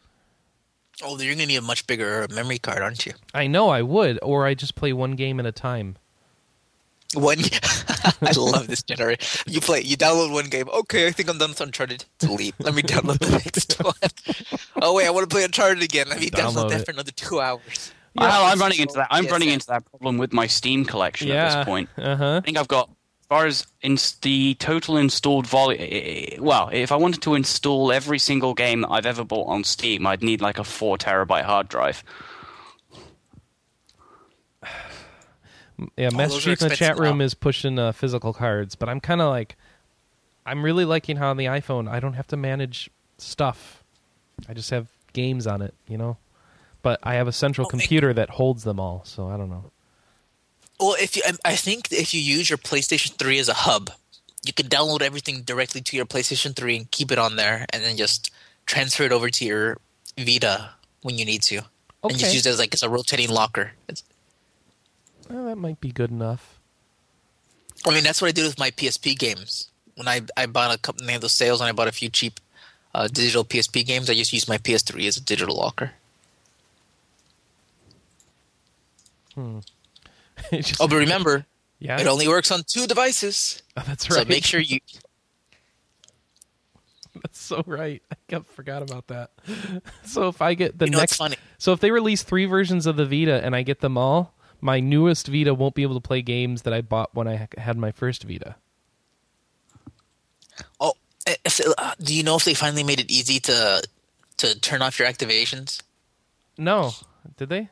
Oh, you're gonna need a much bigger memory card, aren't you? i know i would or i just play one game at a time One, I love this generation. You play, you download one game. Okay, I think I'm done with Uncharted. Delete. Let me download the next one. Oh wait, I want to play Uncharted again. Let me download, Download that it. for another two hours. Well, I'm running into that. I'm running PSN. into that problem with my Steam collection at this point. uh-huh I think I've got as far as ins- the total installed volume. Well, if I wanted to install every single game that I've ever bought on Steam, I'd need like a four terabyte hard drive. Yeah, Master Chief in the chat room now. is pushing uh, physical cards, but I'm kind of like, I'm really liking how on the iPhone I don't have to manage stuff. I just have games on it, you know. But I have a central Oh, computer that holds them all, so I don't know. Well, if you, I think if you use your PlayStation 3 as a hub, you can download everything directly to your PlayStation 3 and keep it on there, and then just transfer it over to your Vita when you need to, and just use it as like it's a rotating locker. It's, Well, that might be good enough. I mean, that's what I did with my PSP games. When I I bought a couple of those sales and I bought a few cheap uh, digital PSP games, I just used my PS3 as a digital locker. Just- Oh, but remember, yeah, it only works on two devices, Oh, that's right. so make sure you. That's so right. I forgot about that. So if I get the You know, next, funny. so if they release three versions of the Vita and I get them all, my newest Vita won't be able to play games that I bought when I had my first Vita. Oh, if, uh, do you know if they finally made it easy to to turn off your activations? No, did they?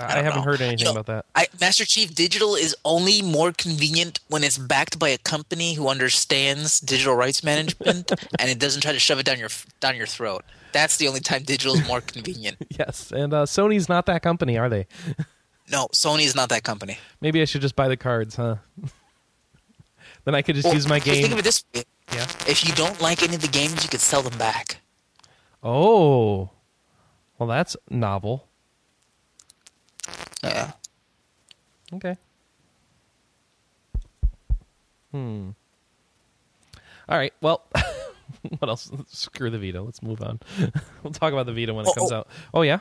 I, I haven't know. heard anything You know, about that. I, Master Chief Digital is only more convenient when it's backed by a company who understands digital rights management and it doesn't try to shove it down your down your throat. That's the only time digital is more convenient. Yes, and uh, Sony's not that company, are they? No, Sony's not that company. Maybe I should just buy the cards, huh? then I could just Well, use my just Think game. of it this way: Yeah. if you don't like any of the games, you could sell them back. Oh, well, that's novel. Yeah. Okay. Hmm. All right. Well, what else? Screw the Vita. Let's move on. we'll talk about the Vita when it Oh, comes oh. out. Oh yeah.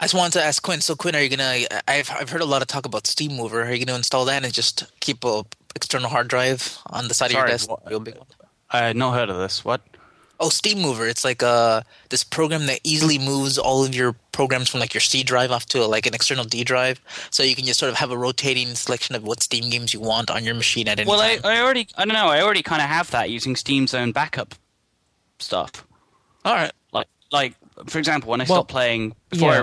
I just wanted to ask Quinn. So Quinn, are you gonna? I've I've heard a lot of talk about Steam Mover. Are you gonna install that and just keep a external hard drive on the side Sorry, of your desk? what? Real? I had not heard of this. What? Oh, Steam Mover. It's like uh this program that easily moves all of your programs from like your C drive off to like an external D drive, so you can just sort of have a rotating selection of what Steam games you want on your machine at any Well, I, time. I already, I don't know, I already kind of have that using Steam's own backup stuff. all right. Like, like for example, when I Well, stopped playing before yeah. I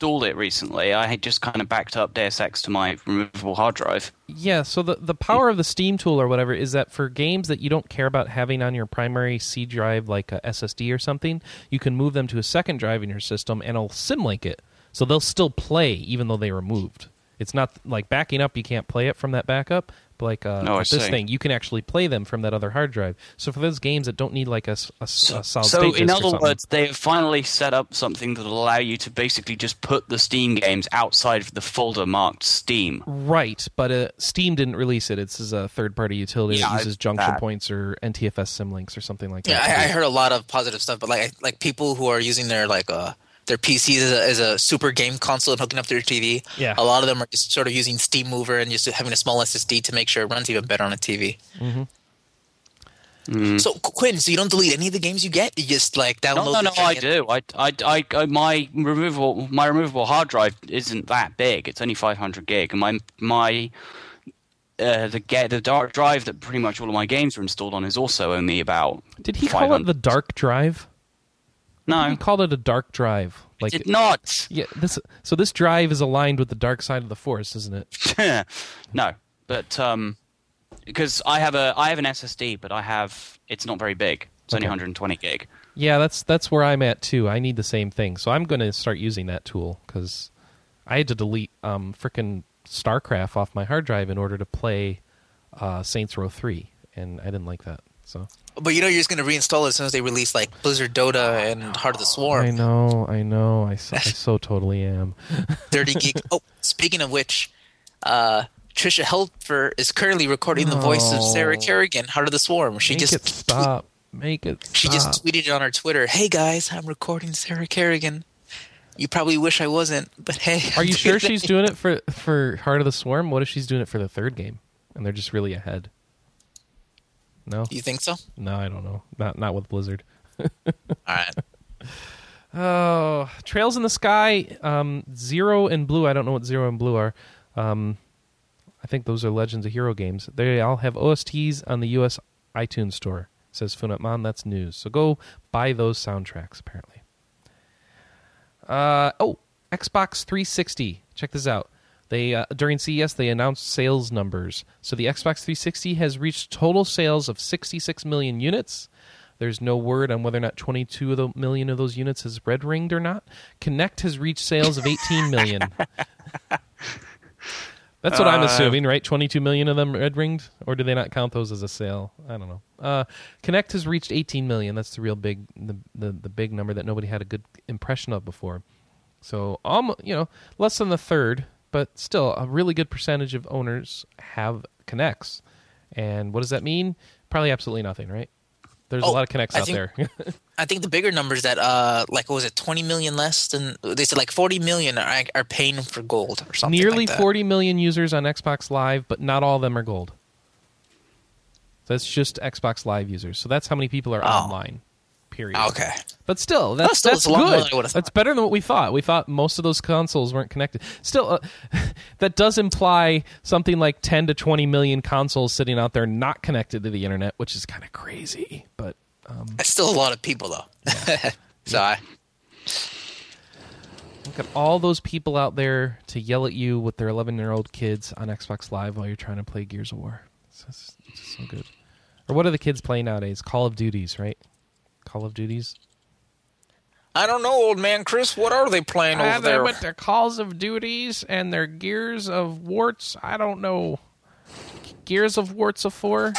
reinstalled it recently, I had just kind of backed up Deus Ex to my removable hard drive. Yeah, so the the power of the Steam tool or whatever is that for games that you don't care about having on your primary C drive like a SSD or something, you can move them to a second drive in your system and it'll symlink it. So they'll still play even though they were moved. It's not like backing up you can't play it from that backup, like uh, Oh, this see. thing you can actually play them from that other hard drive. So for those games that don't need like a solid So, state in other words, they have finally set up something that will allow you to basically just put the Steam games outside of the folder marked Steam. Right, but uh, Steam didn't release it. It's a third-party utility Yeah, that uses junction that. points or NTFS symlinks or something like Yeah, that. I, I heard a lot of positive stuff, but like like people who are using their like uh their PCs as a, as a super game console and hooking up to their TV. Yeah. a lot of them are just sort of using Steam Mover and just having a small SSD to make sure it runs even better on a TV. So Quinn, so you don't delete any of the games you get? You just like download. No, no, no, them I do. I, I, I, I, my removable, my removable hard drive isn't that big. It's only 500 gig, and my, my, uh, the get the dark drive that pretty much all of my games are installed on is also only about. Did he call it the dark drive? No, He called it a dark drive. Like did not. yeah, this so this drive is aligned with the dark side of the force, isn't it? no, but um, because I have a, I have an SSD, but I have it's not very big. It's only 120 gig. Yeah, that's that's where I'm at too. I need the same thing, so I'm going to start using that tool because I had to delete um frickin' StarCraft off my hard drive in order to play uh, Saints Row Three, and I didn't like that. So But you know you're just gonna reinstall it as soon as they release like Blizzard Dota and Heart of the I Swarm. know, I know, I so, I so totally am. Dirty geek. Oh, speaking of which, uh, Tricia Helfer is currently recording the voice of Sarah. Kerrigan, Heart of the Swarm. She Make just it stop. Make it. She just tweeted it on her Twitter, "Hey guys, I'm recording Sarah Kerrigan. You probably wish I wasn't, but hey." Are you sure she's doing it for for Heart of the Swarm? What if she's doing it for the third game, and they're just really ahead? No, You think so? no, I don't know. Not not with Blizzard. All right. Oh, Trails in the Sky, um, Zero and Blue. I don't know what Zero and Blue are. Um, I think those are Legend of Heroes games. They all have OSTs on the U.S. iTunes Store. Says Funatman. That's news. So go buy those soundtracks. Apparently. Uh, oh, Xbox 360. Check this out. They uh, during CES they announced sales numbers. So the Xbox 360 has reached total sales of 66 million units. There's no word on whether or not 22 of the million of those units is red ringed or not. Kinect has reached sales of 18 million. That's what I'm assuming, right? 22 million of them red ringed, or do they not count those as a sale? I don't know. Uh, Kinect has reached 18 million. That's the real big, the, the the big number that nobody had a good impression of before. So, um, you know, less than the third, but still a really good percentage of owners have Kinects. And what does that mean? Probably absolutely nothing, right? There's a Oh, lot of Kinects I out think- there. I think the bigger numbers that uh like what was it 20 million less than they said like 40 million are are paying for gold or something Nearly like that. 40 million users on Xbox Live, but not all of them are gold. That's just Xbox Live users. So that's how many people are Oh. online. Period. Okay. But still, that's, still, that's lot more good. That's better than what we thought. We thought most of those consoles weren't connected. Still, uh, that does imply something like 10 to 20 million consoles sitting out there not connected to the internet, which is kind of crazy. But um, That's still a lot of people though. so I look at all those people out there to yell at you with their 11 year old kids on Xbox Live while you're trying to play Gears of War. It's, just- it's just so good. Or what are the kids playing nowadays? Call of Duties, right? Call of Duties. I don't know, old man Chris. What are they playing over Uh, they there? went to Calls of Duties and their Gears of Warts. I don't know. Gears of Warts of Four?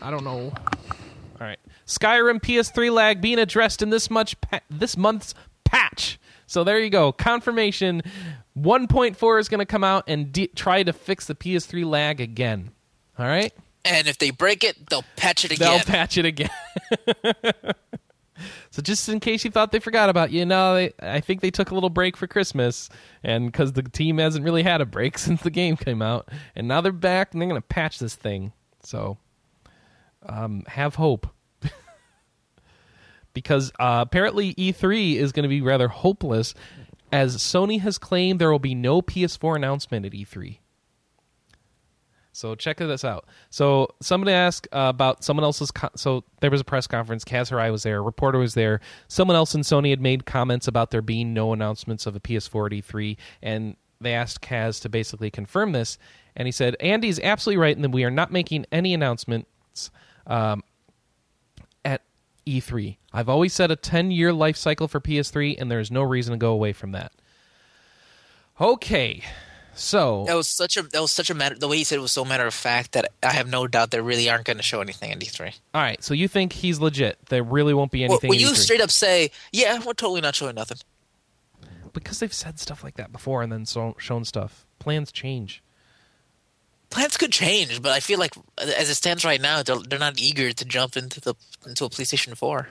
I don't know. All right. Skyrim PS3 lag being addressed in this much pa- this month's patch. So there you go. Confirmation 1.4 is going to come out and de- try to fix the PS3 lag again. All right? and if they break it, they'll patch it again. They'll patch it again. so just in case you thought they forgot about you, no, they, I think they took a little break for Christmas, and because the team hasn't really had a break since the game came out, and now they're back and they're going to patch this thing. So um, have hope. because uh, apparently E3 is going to be rather hopeless, as Sony has claimed there will be no PS4 announcement at E E3. So check this out. So somebody asked uh, about someone else's. So there was a press conference. Kaz Hirai was there. A reporter was there. Someone else in Sony had made comments about there being no announcements of a PS4 at E3, and they asked Kaz to basically confirm this. And he said, "Andy's absolutely right, and that we are not making any announcements um, at E3. I've always said a 10 year life cycle for PS3, and there's no reason to go away from that." Okay, so That was such a that was such a matter. The way he said it was so matter of fact that I have no doubt they really aren't going to show anything in D three. All right, so you think he's legit? There really won't be Well, anything. when at you straight up say, "Yeah, we're totally not showing nothing," because they've said stuff like that before and then so, shown stuff. Plans change. plans could change, but I feel like as it stands right now, they're, they're not eager to jump into the into a PlayStation Four.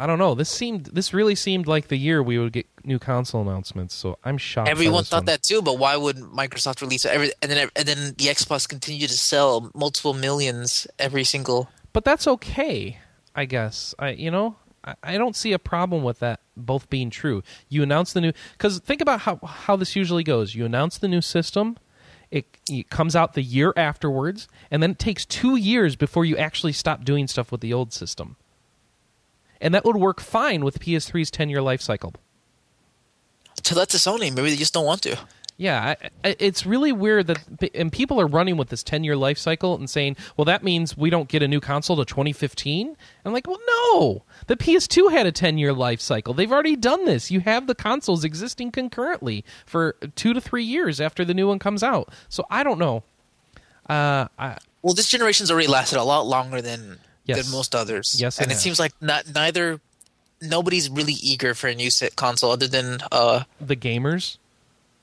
I don't know. This seemed. This really seemed like the year we would get new console announcements. So I'm shocked. Everyone thought one. that too, but why would Microsoft release every and then and then the Xbox continue to sell multiple millions every single? but that's okay, I guess. I you know I, I don't see a problem with that both being true. You announce the new because think about how how this usually goes. You announce the new system. It, it comes out the year afterwards, and then it takes two years before you actually stop doing stuff with the old system. And that would work fine with PS3's 10 year life cycle. So that's a Sony. Maybe they just don't want to. Yeah, it's really weird that, and people are running with this 10 year life cycle and saying, well, that means we don't get a new console to 2015. I'm like, well, no. The PS2 had a 10 year life cycle. They've already done this. You have the consoles existing concurrently for two to three years after the new one comes out. So I don't know. Uh, I, Well, this generation's already lasted a lot longer than Yes. than most others. Yes, and it, has. seems like not neither. Nobody's really eager for a new set console other than uh the gamers.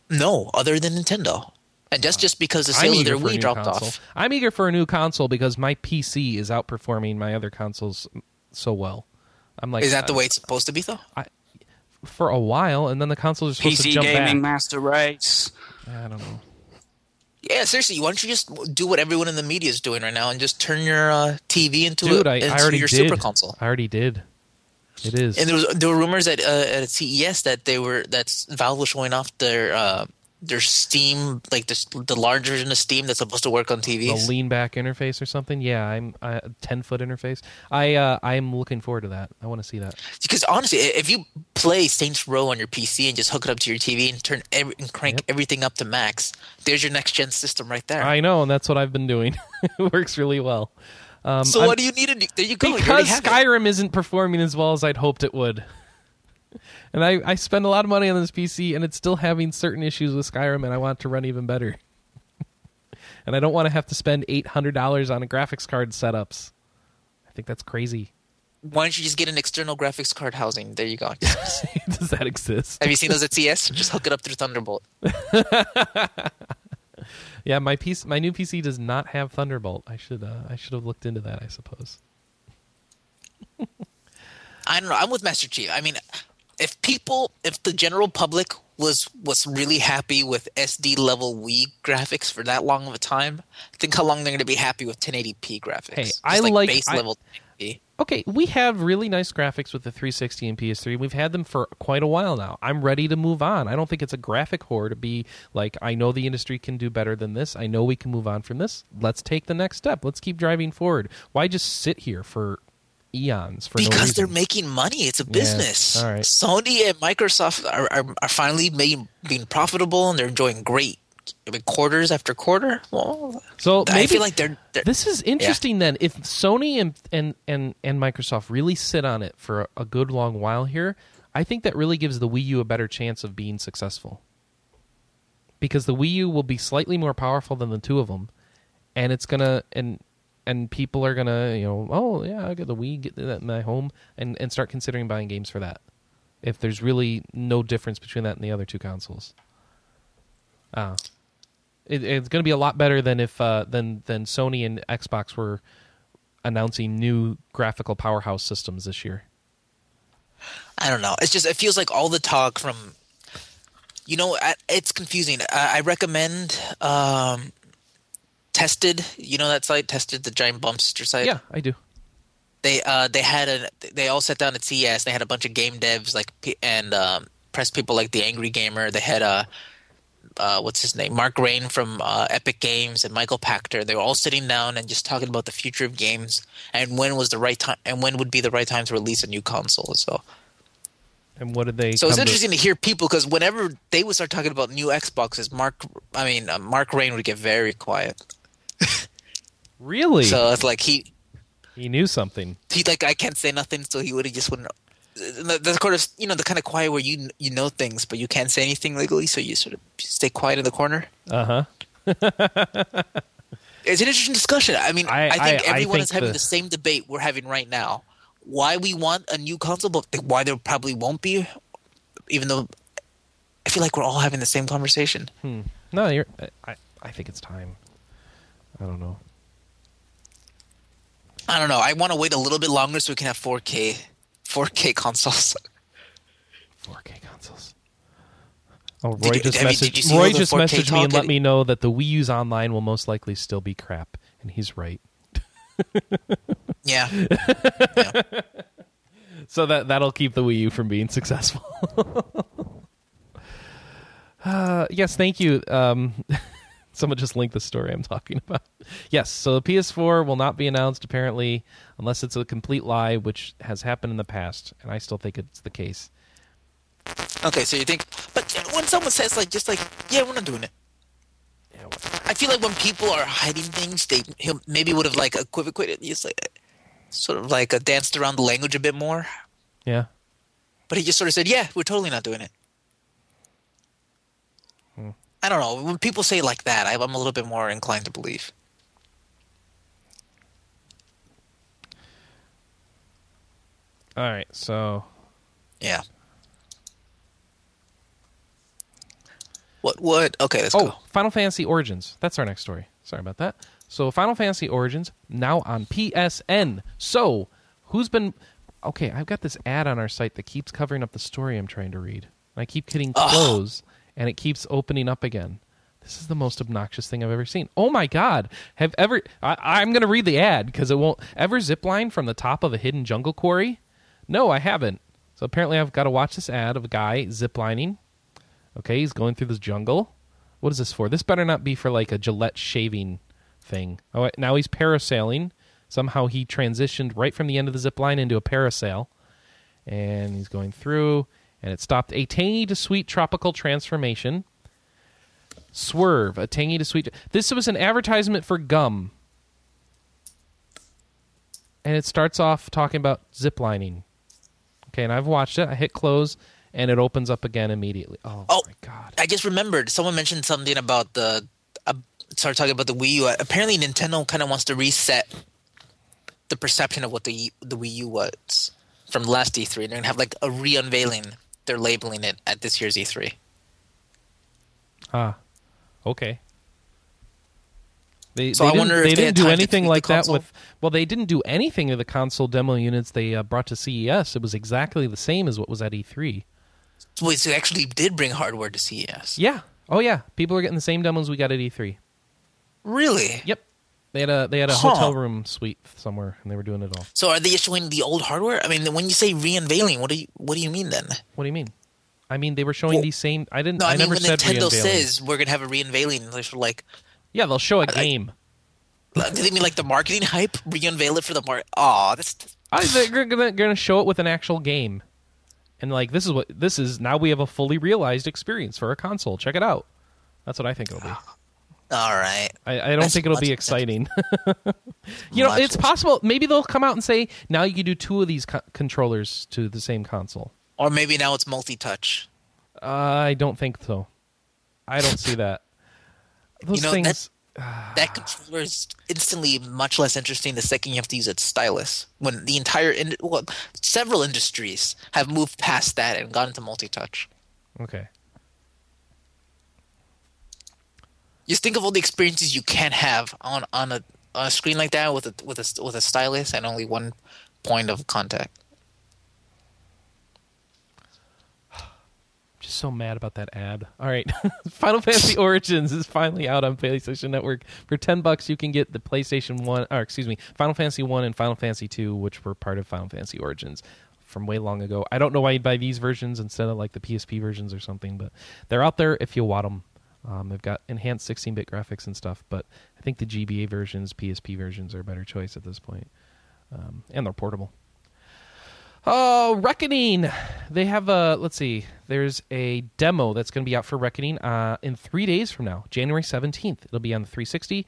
no other than Nintendo, and that's just because the I'm sales of eager their Wii dropped console. off. I'm eager for a new console because my PC is outperforming my other consoles so well. I'm like, Is that the uh, way it's supposed to be though? for a while, and then the consoles are supposed to PC jump gaming back. master race. I don't know. Yeah, seriously. Why don't you just do what everyone in the media is doing right now and just turn your uh, TV into Dude, a, I, into I already your did. super console? I already did. It is. And there was there were rumors that uh, at CES that they were that Valve was showing off their uh, their Steam like the the large version of Steam that's supposed to work on the TVs. lean back interface or something. Yeah, I'm a ten foot interface. I uh, I'm looking forward to that. I want to see that. Because honestly, if you play Saints Row on your PC and just hook it up to your TV and turn every, and crank Yep. everything up to max, there's your next gen system right there. I know, and that's what I've been doing. it works really well. Um, so I'm- what do you need to do? There you go. because it. Skyrim isn't performing as well as I'd hoped it would. And I, I spend a lot of money on this PC, and it's still having certain issues with Skyrim, and I want it to run even better. and I don't want to have to spend eight hundred dollars on a graphics card setups. I think that's crazy. Why don't you just get an external graphics card housing? There you go. Does that exist? have you seen those at CS? Just hook it up through Thunderbolt. Yeah, my piece, my new PC does not have Thunderbolt. I should, uh, I should have looked into that. I suppose. I don't know. I'm with Master Chief. I mean, if people, if the general public was was really happy with SD level Wii graphics for that long of a time, think how long they're going to be happy with 1080p graphics. Hey, Just I like- base I- level 1080p. Okay, we have really nice graphics with the 360 and PS3. We've had them for quite a while now. I'm ready to move on. I don't think it's a graphic whore to be like, I know the industry can do better than this. I know we can move on from this. Let's take the next step. Let's keep driving forward. Why just sit here for eons for Because reason? they're making money. It's a business. all right. Sony and Microsoft are, are, are finally being, being profitable and they're enjoying great I mean, quarters after quarter. Well, So I maybe feel like they're, they're This is interesting then. If Sony and, and, and, and Microsoft really sit on it for a, a good long while here, I think that really gives the Wii U a better chance of being successful. Because the Wii U will be slightly more powerful than the two of them, and it's gonna and and people are gonna you know oh yeah I got the Wii get that in my home and and start considering buying games for that. If there's really no difference between that and the other two consoles. Uh, it, it's going to be a lot better than if uh, than than Sony and Xbox were announcing new graphical powerhouse systems this year. I don't know. It's just it feels like all the talk from, you know, it's confusing. I, I recommend um, Tested. You know that site, Tested, the Giant Bomb sister site. Yeah, I do. They uh they had a they all sat down at CES. They had a bunch of game devs like and um, press people like the Angry Gamer. They had uh, uh what's his name Mark Rein from uh, Epic Games and Michael Pachter. They were all sitting down and just talking about the future of games and when was the right time and when would be the right time to release a new console. So And what did they? so it's come to- interesting to hear people because whenever they would start talking about new Xboxes, Mark, I mean, uh, Mark Rein would get very quiet. Really? So it's like he, he knew something. he like I can't say nothing, so he would have just wouldn't. The, the sort of you know the kind of quiet where you you know things but you can't say anything legally, so you sort of stay quiet in the corner. Uh huh. It's an interesting discussion. I mean, I- I, think I- I everyone think is having the- the same debate we're having right now. Why we want a new console, but why there probably won't be, even though I feel like we're all having the same conversation. Hmm. No, you're. I I think it's time. I don't know. I don't know. I want to wait a little bit longer so we can have 4K, 4K consoles. 4K consoles. Oh, Roy Did you- just have you- you messaged. Roy just messaged me and let me know that the Wii U's online will most likely still be crap, and he's right. Yeah. So that that'll keep the Wii U from being successful. uh, yes, thank you. Um, someone just linked the story I'm talking about. Yes, so the PS4 will not be announced apparently unless it's a complete lie, which has happened in the past, and I still think it's the case. Okay, so you think, but when someone says like, just like, yeah, we're not doing it. Yeah, I feel like when people are hiding things, they maybe would have like equivocated, just like sort of like danced around the language a bit more. yeah. But he just sort of said, "Yeah, we're totally not doing it." I don't know. When people say like that, I, I'm a little bit more inclined to believe. All right, so Yeah. What? What? Okay, let's Oh, go. Final Fantasy Origins. That's our next story. Sorry about that. So, Final Fantasy Origins now on PSN. So, who's been Okay, I've got this ad on our site that keeps covering up the story I'm trying to read. I keep hitting close and it keeps opening up again. This is the most obnoxious thing I've ever seen. Oh my god. Have ever I, I'm going to read the ad because it won't ever zipline from the top of a hidden jungle quarry? No, I haven't. So apparently I've got to watch this ad of a guy ziplining Okay, he's going through this jungle. What is this for? This better not be for like a Gillette shaving thing. Oh, now he's parasailing. Somehow he transitioned right from the end of the zip line into a parasail. And he's going through, and it stopped a tangy to sweet tropical transformation. Swerve, a tangy to sweet. This was an advertisement for gum. And it starts off talking about ziplining. Okay, and I've watched it. I hit close, and it opens up again immediately. Oh, Oh. my god! I just remembered someone mentioned something about the. Uh, started talking about the Wii U. Apparently, Nintendo kind of wants to reset the perception of what the the Wii U was from last E3. They're gonna have like a re-unveiling. They're labeling it at this year's E E3. Ah, okay. They, So they I didn't, wonder if they they didn't do anything like that with. Well, they didn't do anything to the console demo units they uh, brought to CES. It was exactly the same as what was at E3. Wait, so they actually did bring hardware to CES? Yeah. Oh yeah. People are getting the same demos we got at E3. Really? Yep. They had a they had a Huh. hotel room suite somewhere, and they were doing it all. So are they showing the old hardware? I mean, when you say re-unveiling, what do you what do you mean then? What do you mean? I mean, they were showing Well, these same. I didn't. No, I, I, mean never when said Nintendo says we're gonna have a re-unveiling, they're like, Yeah, they'll show a I- game. do they mean like the marketing hype? Re-unveil it for the mark? Aw, that's I, they're gonna, gonna show it with an actual game, and like this is what this is. Now we have a fully realized experience for a console. Check it out. That's what I think it'll be. Ah. All right. I, I don't That's think it'll be exciting. you know, it's possible. Maybe they'll come out and say now you can do two of these co- controllers to the same console. Or maybe now it's multi-touch. Uh, I don't think so. I don't see that. Those You know, things. That controller is instantly much less interesting the second you have to use its stylus. When the entire, in- well, several industries have moved past that and gone into multi-touch. Okay. Just think of all the experiences you can have on on a a screen like that with a with a with a stylus and only one point of contact. just so mad about that ad. All right, Final Fantasy Origins is finally out on PlayStation Network. For ten bucks, you can get the PlayStation One, or excuse me, Final Fantasy One and Final Fantasy Two, which were part of Final Fantasy Origins from way long ago. I don't know why you'd buy these versions instead of like the PSP versions or something, but they're out there if you want them. Um, they've got enhanced 16-bit graphics and stuff, but I think the GBA versions, PSP versions, are a better choice at this point, um, and they're portable. Oh, Reckoning! They have a let's see. There's a demo that's going to be out for Reckoning uh, in three days from now, January seventeenth. It'll be on the 360,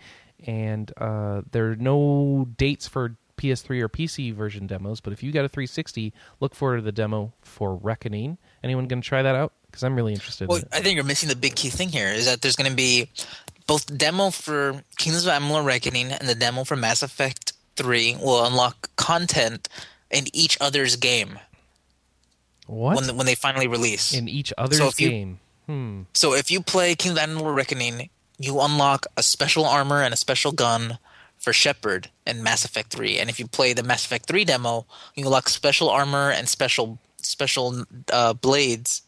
and uh, there are no dates for PS3 or PC version demos. But if you got a 360, look forward to the demo for Reckoning. Anyone going to try that out? Because I'm really interested. Well, in it. I think you're missing the big key thing here is that there's going to be both the demo for Kingdoms of Amalur Reckoning and the demo for Mass Effect 3 will unlock content in each other's game What when when they finally release. in each other's so if you- game? Hmm. So if you play Kingdoms of Amalur Reckoning, you unlock a special armor and a special gun for Shepard in Mass Effect 3. And if you play the Mass Effect 3 demo, you unlock special armor and special special uh, blades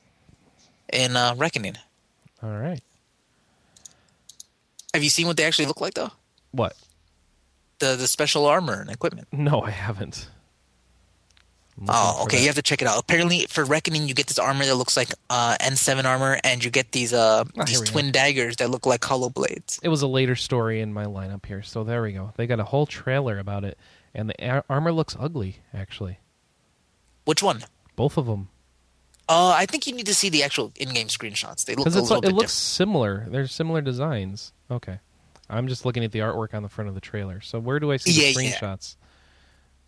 in uh, Reckoning. All right. Have you seen what they actually look like though? What? the the special armor and equipment. No, I haven't. Oh, okay. You have to check it out. Apparently, for Reckoning, you get this armor that looks like uh, N7 armor, and you get these uh here these we go. twin daggers that look like hollow blades. It was a later story in my lineup here, so there we go. They got a whole trailer about it, and the ar- armor looks ugly. Actually, Which one? both of them, Uh, I think you need to see the actual in-game screenshots. They look a little like, it bit looks similar. They're similar designs. Okay, I'm just looking at the artwork on the front of the trailer. So where do I see Yeah, the yeah. screenshots? different.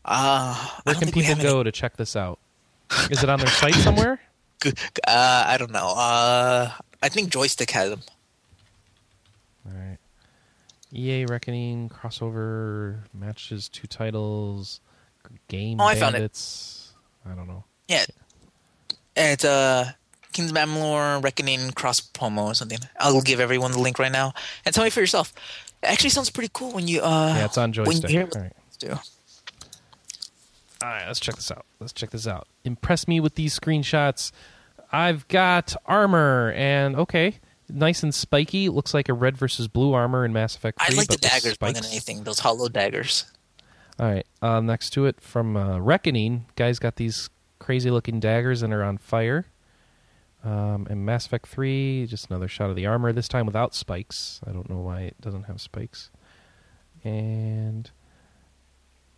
Uh, Where can people go any- to check this out? Is it on their site somewhere? Uh, I don't know. Uh, I think Joystiq has them. All right. EA Reckoning crossover matches two titles. Game Oh, I found it. Bandits. I don't know. Yeah, it's uh, Kingdom Amalur Reckoning cross promo or something. I'll give everyone the link right now and tell me for yourself. It actually sounds pretty cool when you uh. Yeah, it's on when you Joystiq. hear All right. do. All right, let's check this out. Let's check this out. Impress me with these screenshots. I've got armor, and okay, nice and spiky. Looks like a red versus blue armor in Mass Effect 3, I like the daggers more than anything. Those hollow daggers. All right, uh, next to it from uh, Reckoning, guys got these crazy looking daggers and are on fire. Um, and Mass Effect 3, just another shot of the armor, this time without spikes. I don't know why it doesn't have spikes. And.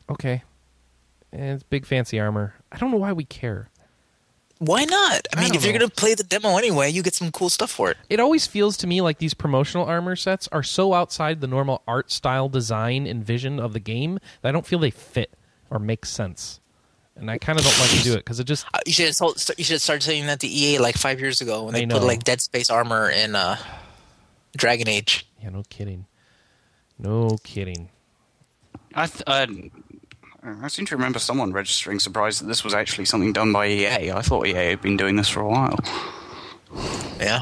Okay. And it's big fancy armor. I don't know why we care. Why not? I I mean, if you're gonna play the demo anyway, you get some cool stuff for it. It always feels to me like these promotional armor sets are so outside the normal art style design and vision of the game that I don't feel they fit or make sense. And I kind of don't like to do it because it just Uh, You should have told, you should start saying that to EA like five years ago when they put like Dead Space armor in uh, Dragon Age. yeah, no kidding, no kidding. I, th- uh, I seem to remember someone registering surprised that this was actually something done by EA. I thought EA had been doing this for a while. Yeah.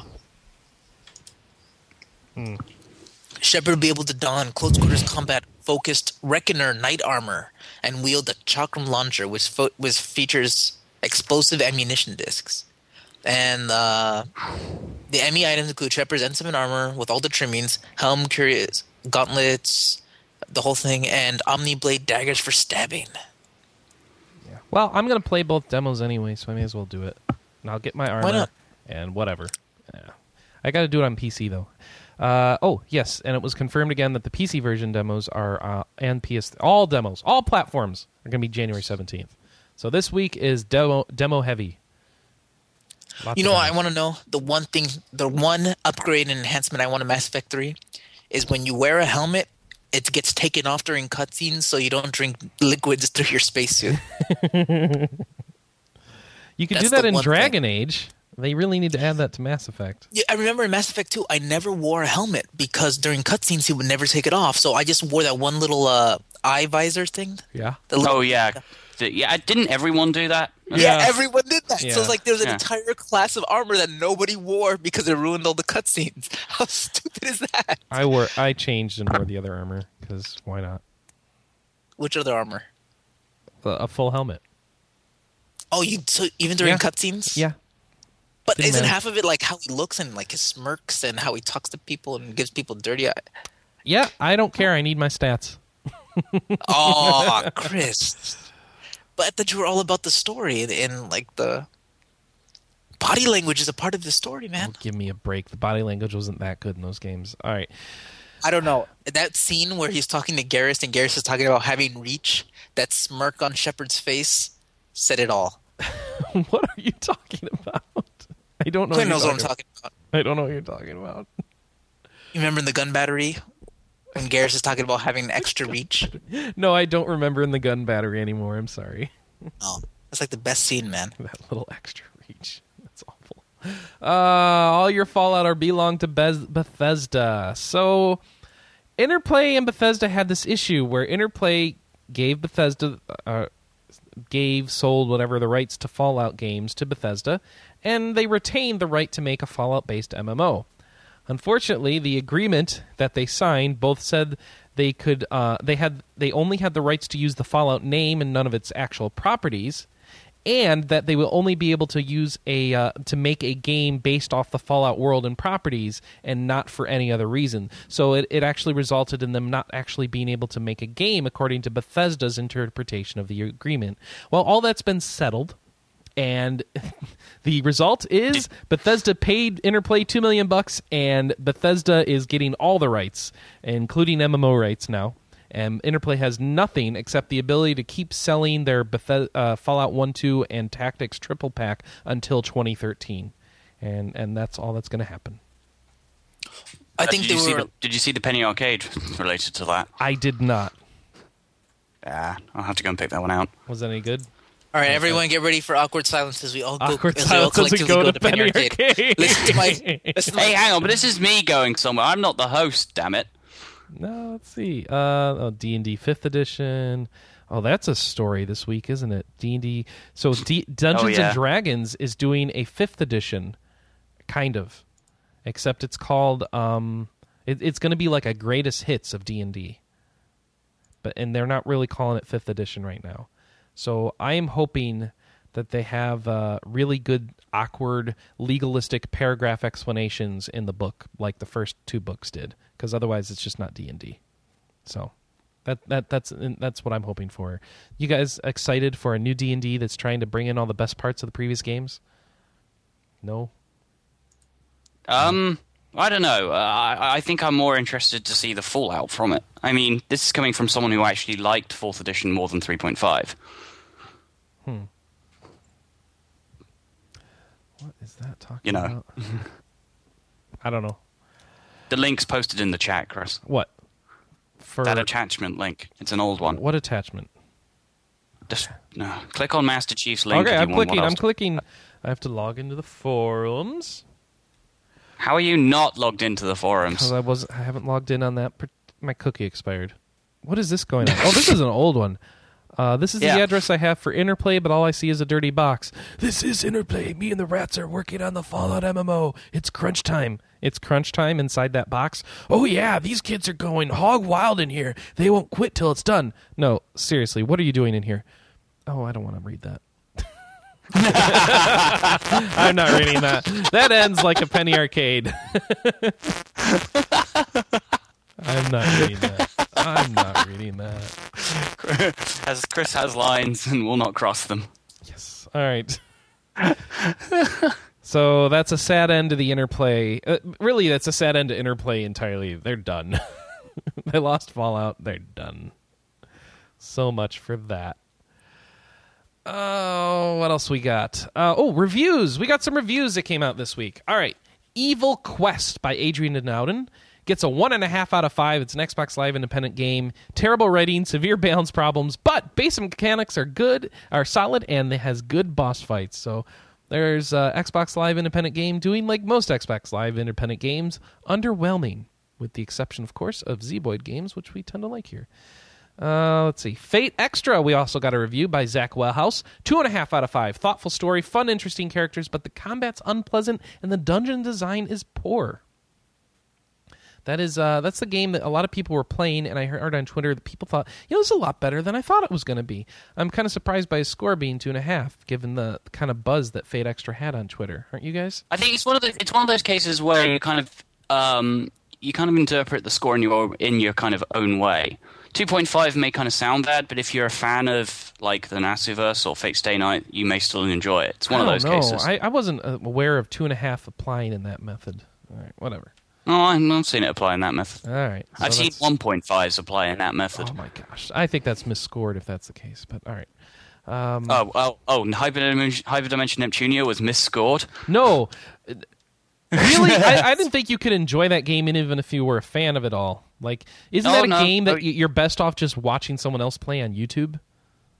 Shepard will be able to don close quarters combat focused Reckoner knight armor and wield the Chakram launcher, which fo- which features explosive ammunition discs. And uh, the ME items include Shepard's N7 armor with all the trimmings, helm, cuirass, gauntlets, the whole thing, and Omni Blade daggers for stabbing. Yeah. Well, I'm gonna play both demos anyway, so I may as well do it. And I'll get my armor Why not? and whatever. Yeah. I got to do it on PC though. Uh, oh yes, and it was confirmed again that the PC version demos are uh, and PS all demos, all platforms are going to be January 17th. So this week is demo demo heavy. Lots You know, I want to know the one thing, the one upgrade and enhancement I want in Mass Effect 3 is when you wear a helmet, it gets taken off during cutscenes so you don't drink liquids through your spacesuit. You could do that in Dragon Age. They really need to add that to Mass Effect. Yeah, I remember in Mass Effect 2, I never wore a helmet because during cutscenes he would never take it off. So I just wore that one little uh, eye visor thing. Yeah. The little- Oh yeah, D- yeah. Didn't everyone do that? Yeah, Yeah. everyone did that. So it's like there was an Yeah. entire class of armor that nobody wore because it ruined all the cutscenes. How stupid is that? I wore I changed and wore the other armor because why not? Which other armor? A, a full helmet. Oh, you so even during Yeah. cutscenes? Yeah. But Didn't isn't matter. half of it like how he looks and like his smirks and how he talks to people and gives people dirty eye? Yeah, I don't care. I need my stats. Oh, Chris. But I thought you were all about the story and, and like the body language is a part of the story, man. Oh, give me a break. The body language wasn't that good in those games. All right. I don't know. That scene where he's talking to Garrus and Garrus is talking about having reach, that smirk on Shepard's face said it all. what are you talking about? I don't know. What knows you're what I'm talking about. I don't know what you're talking about. You remember in the gun battery when Garrus is talking about having extra reach? No, I don't remember in the gun battery anymore. I'm sorry. Oh, that's like the best scene, man. That little extra reach. That's awful. Uh, all your Fallout are belong to Bez- Bethesda. So, Interplay and Bethesda had this issue where Interplay gave Bethesda, uh, gave, sold, whatever, the rights to Fallout games to Bethesda, and they retained the right to make a Fallout based MMO. Unfortunately, the agreement that they signed both said they could uh, they had they only had the rights to use the Fallout name and none of its actual properties, and that they will only be able to use a uh, to make a game based off the Fallout world and properties, and not for any other reason. So it, it actually resulted in them not actually being able to make a game according to Bethesda's interpretation of the agreement. Well, all that's been settled and the result is Bethesda paid Interplay two million bucks, and Bethesda is getting all the rights, including MMO rights now. And Interplay has nothing except the ability to keep selling their Bethes- uh, Fallout One, Two, and Tactics triple pack until 2013, and and that's all that's going to happen. I Uh, think did they you see were. the, did you see the Penny Arcade related to that? I did not. Ah, I'll have to go and pick that one out. Was that any good? All right, everyone, get ready for awkward silence as we all go. Awkward as we all silence as we collectively go to Penny Arcade. Listen to my. Listen to my Hey, hang on, but this is me going somewhere. I'm not the host, damn it. No, let's see. Uh, oh, D and D Fifth Edition. Oh, that's a story this week, isn't it? D and D. So D- Dungeons Oh, yeah. and Dragons is doing a fifth edition, kind of, except it's called. Um, it, it's going to be like a greatest hits of D and D. But and they're not really calling it fifth edition right now. So I am hoping that they have uh, really good, awkward, legalistic paragraph explanations in the book, like the first two books did, because otherwise it's just not D and D. So that that that's that's what I'm hoping for. You guys excited for a new D and D that's trying to bring in all the best parts of the previous games? No. Um, I don't know. Uh, I, I think I'm more interested to see the fallout from it. I mean, this is coming from someone who actually liked fourth edition more than 3.5. What is that talking You know. about? I don't know. The link's posted in the chat, Chris. What? For That attachment link. It's an old one. what attachment? Just no. Click on Master Chief's link. Okay, I'm clicking. I'm clicking. I have to log into the forums How are you not logged into the because forums? I was I haven't logged in on that. per- My cookie expired. What is this going on? Oh, this is an old one. Uh, this is the address I have for Interplay, but all I see is a dirty box. This is Interplay. Me and the rats are working on the Fallout MMO. It's crunch time. It's crunch time inside that box. Oh yeah, these kids are going hog wild in here. They won't quit till it's done. No, seriously, what are you doing in here? Oh, I don't want to read that. I'm not reading that. That ends like a penny arcade. I'm not reading that. I'm not reading that. As Chris has lines and will not cross them. Yes. All right. so that's a sad end to the interplay. Uh, really, that's a sad end to interplay entirely. They're done. they lost Fallout. They're done. So much for that. Oh, what else we got? Uh, oh, reviews. We got some reviews that came out this week. All right. Evil Quest by Adriaan den Ouden gets a one and a half out of five. It's an Xbox Live independent game. Terrible writing, severe balance problems, but basic mechanics are good, are solid, and it has good boss fights. So there's uh, Xbox Live independent game doing like most Xbox Live independent games, underwhelming, with the exception, of course, of Zeboyd games, which we tend to like here. Uh, let's see. Fate Extra, we also got a review by Zach Welhouse. Two and a half out of five. Thoughtful story, fun, interesting characters, but the combat's unpleasant and the dungeon design is poor. That is, uh, that's the game that a lot of people were playing, and I heard on Twitter that people thought, you know, it's a lot better than I thought it was going to be. I'm kind of surprised by his score being two and a half, given the kind of buzz that Fate Extra had on Twitter. Aren't you guys? I think it's one of those. It's one of those cases where you kind of um, you kind of interpret the score in your in your kind of own way. Two point five may kind of sound bad, but if you're a fan of like the Nasuverse or Fate Stay Night, you may still enjoy it. It's one of don't those know. cases. I, I wasn't uh, aware of two and a half applying in that method. All right, whatever. Oh, I've not seen it apply in that method. All right. so I've seen that's- one point fives apply in that method. Oh my gosh, I think that's misscored if that's the case. But all right. Um, Oh, oh, oh! Hyperdimension, Hyperdimension Neptunia was misscored. no, really, I, I didn't think you could enjoy that game even if you were a fan of it all. Like, isn't Oh, that a no. game that Oh, you're best off just watching someone else play on YouTube?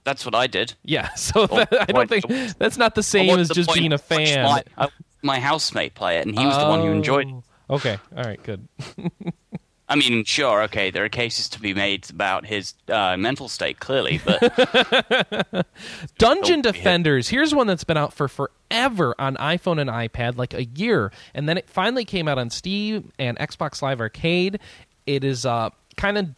That's what I did. Yeah, so Oh, that, I don't think that's not the same as the just being a fan. My, I- my housemate play it, and he was the one who enjoyed. it. Okay, all right, good. I mean, sure, okay, there are cases to be made about his uh, mental state, clearly, but Dungeon Oh. Defenders. Here's one that's been out for forever on iPhone and iPad, like a year, and then it finally came out on Steam and Xbox Live Arcade. It is uh, kind of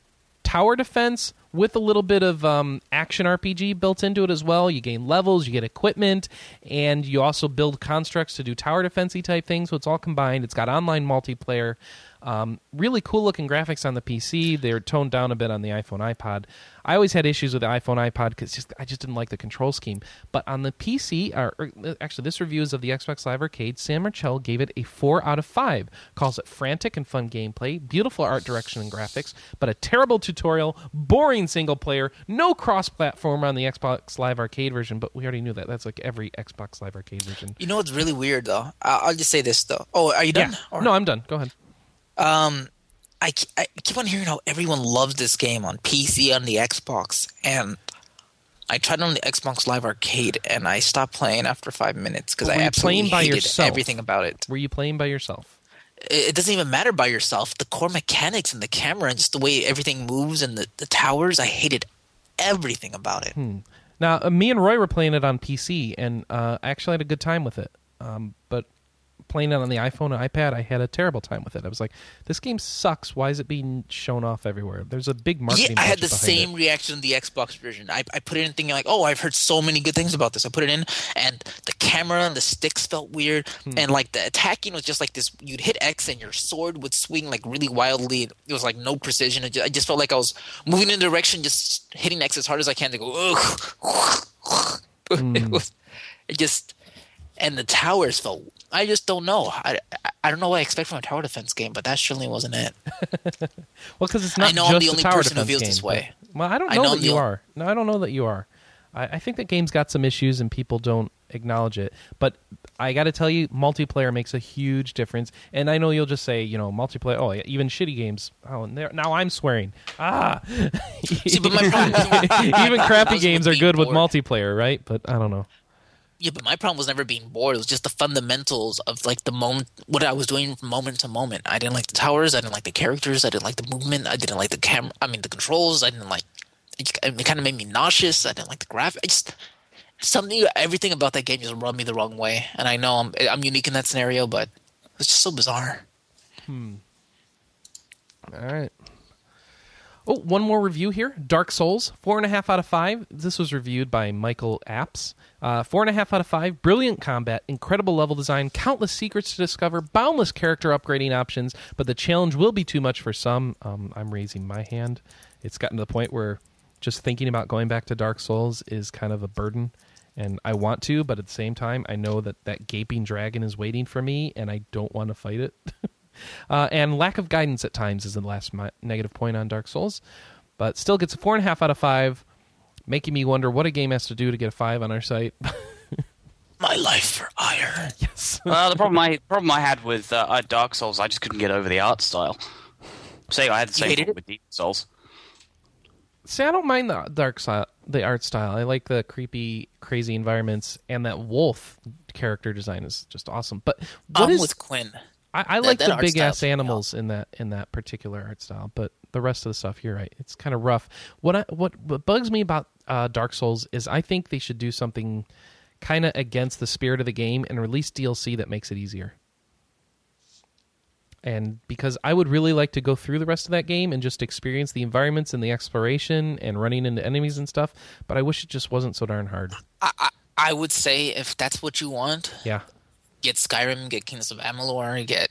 tower defense, with a little bit of um, action RPG built into it as well. You gain levels, you get equipment, and you also build constructs to do tower defensey type things. So it's all combined. It's got online multiplayer. Um, really cool looking graphics on the PC. They're toned down a bit on the iPhone, iPod. I always had issues with the iPhone, iPod because just I just didn't like the control scheme. But on the PC, or, or uh, actually, this review is of the Xbox Live Arcade. Sam Marchell gave it a four out of five. Calls it frantic and fun gameplay, beautiful art direction and graphics, but a terrible tutorial, boring single player, no cross-platform on the Xbox Live Arcade version. But we already knew that. That's like every Xbox Live Arcade version. You know what's really weird though? I'll just say this though. Oh, are you done? Yeah. Or- No, I'm done. Go ahead. Um, I, I keep on hearing how everyone loves this game on PC on the Xbox, and I tried on the Xbox Live Arcade, and I stopped playing after five minutes because I absolutely playing by hated yourself? everything about it. Were you playing by yourself? It doesn't even matter by yourself. The core mechanics and the camera and just the way everything moves and the, the towers, I hated everything about it. Hmm. Now, uh, me and Roy were playing it on PC, and uh, I actually had a good time with it. Um, but playing it on the iPhone and iPad, I had a terrible time with it. I was like, "This game sucks. Why is it being shown off everywhere?" There's a big marketing. Yeah. I had the same reaction in the Xbox version. I, I put it in thinking like, oh, I've heard so many good things about this. I put it in, and the camera and the sticks felt weird, Hmm. and like the attacking was just like this. You'd hit X, and your sword would swing like really wildly. It was like no precision. It ju- I just felt like I was moving in a direction, just hitting X as hard as I can to go. Ugh. Hmm. it was, it just, and the towers felt. I just don't know. I, I, don't know what I expect from a tower defense game, but that surely wasn't it. Well, because it's not I know I'm the only person who feels game, this but- way. well, I don't I know, know that you are. No, I don't know that you are. I, I think that game's got some issues and people don't acknowledge it. But I got to tell you, multiplayer makes a huge difference. And I know you'll just say, you know, multiplayer. Oh, yeah, even shitty games. Oh, now I'm swearing. Ah, See, but my problem even crappy games are good with multiplayer, right? But I don't know. Yeah, but my problem was never being bored. It was just the fundamentals of like the moment, what I was doing from moment to moment. I didn't like the towers. I didn't like the characters. I didn't like the movement. I didn't like the camera. I mean, the controls. I didn't like. It, it kind of made me nauseous. I didn't like the graphics. Something. Everything about that game just rubbed me the wrong way. And I know I'm I'm unique in that scenario, but it's just so bizarre. Hmm. All right. Oh, one more review here. Dark Souls, four and a half out of five. This was reviewed by Michael Apps. Uh, four and a half out of five. Brilliant combat, incredible level design, countless secrets to discover, boundless character upgrading options. But the challenge will be too much for some. Um, I'm raising my hand. It's gotten to the point where just thinking about going back to Dark Souls is kind of a burden. And I want to, but at the same time, I know that that gaping dragon is waiting for me, and I don't want to fight it. Uh, and lack of guidance at times is the last negative point on Dark Souls, but still gets a four and a half out of five, making me wonder what a game has to do to get a five on our site. My life for Aiur. yes, Uh, the problem I problem I had with uh, Dark Souls, I just couldn't get over the art style. Say I had the same hated problem with Deep Souls. see, I don't mind the dark style, the art style. I like the creepy, crazy environments, and that wolf character design is just awesome. But what I'm is- with Quinn. I, I that- like that the big ass animals in that in that particular art style, but the rest of the stuff, you're right, it's kind of rough. What I, what what bugs me about uh, Dark Souls is I think they should do something kind of against the spirit of the game and release DLC that makes it easier. And because I would really like to go through the rest of that game and just experience the environments and the exploration and running into enemies and stuff, but I wish it just wasn't so darn hard. I, I I would say if that's what you want, Yeah. get Skyrim, get Kings of Amalur, get.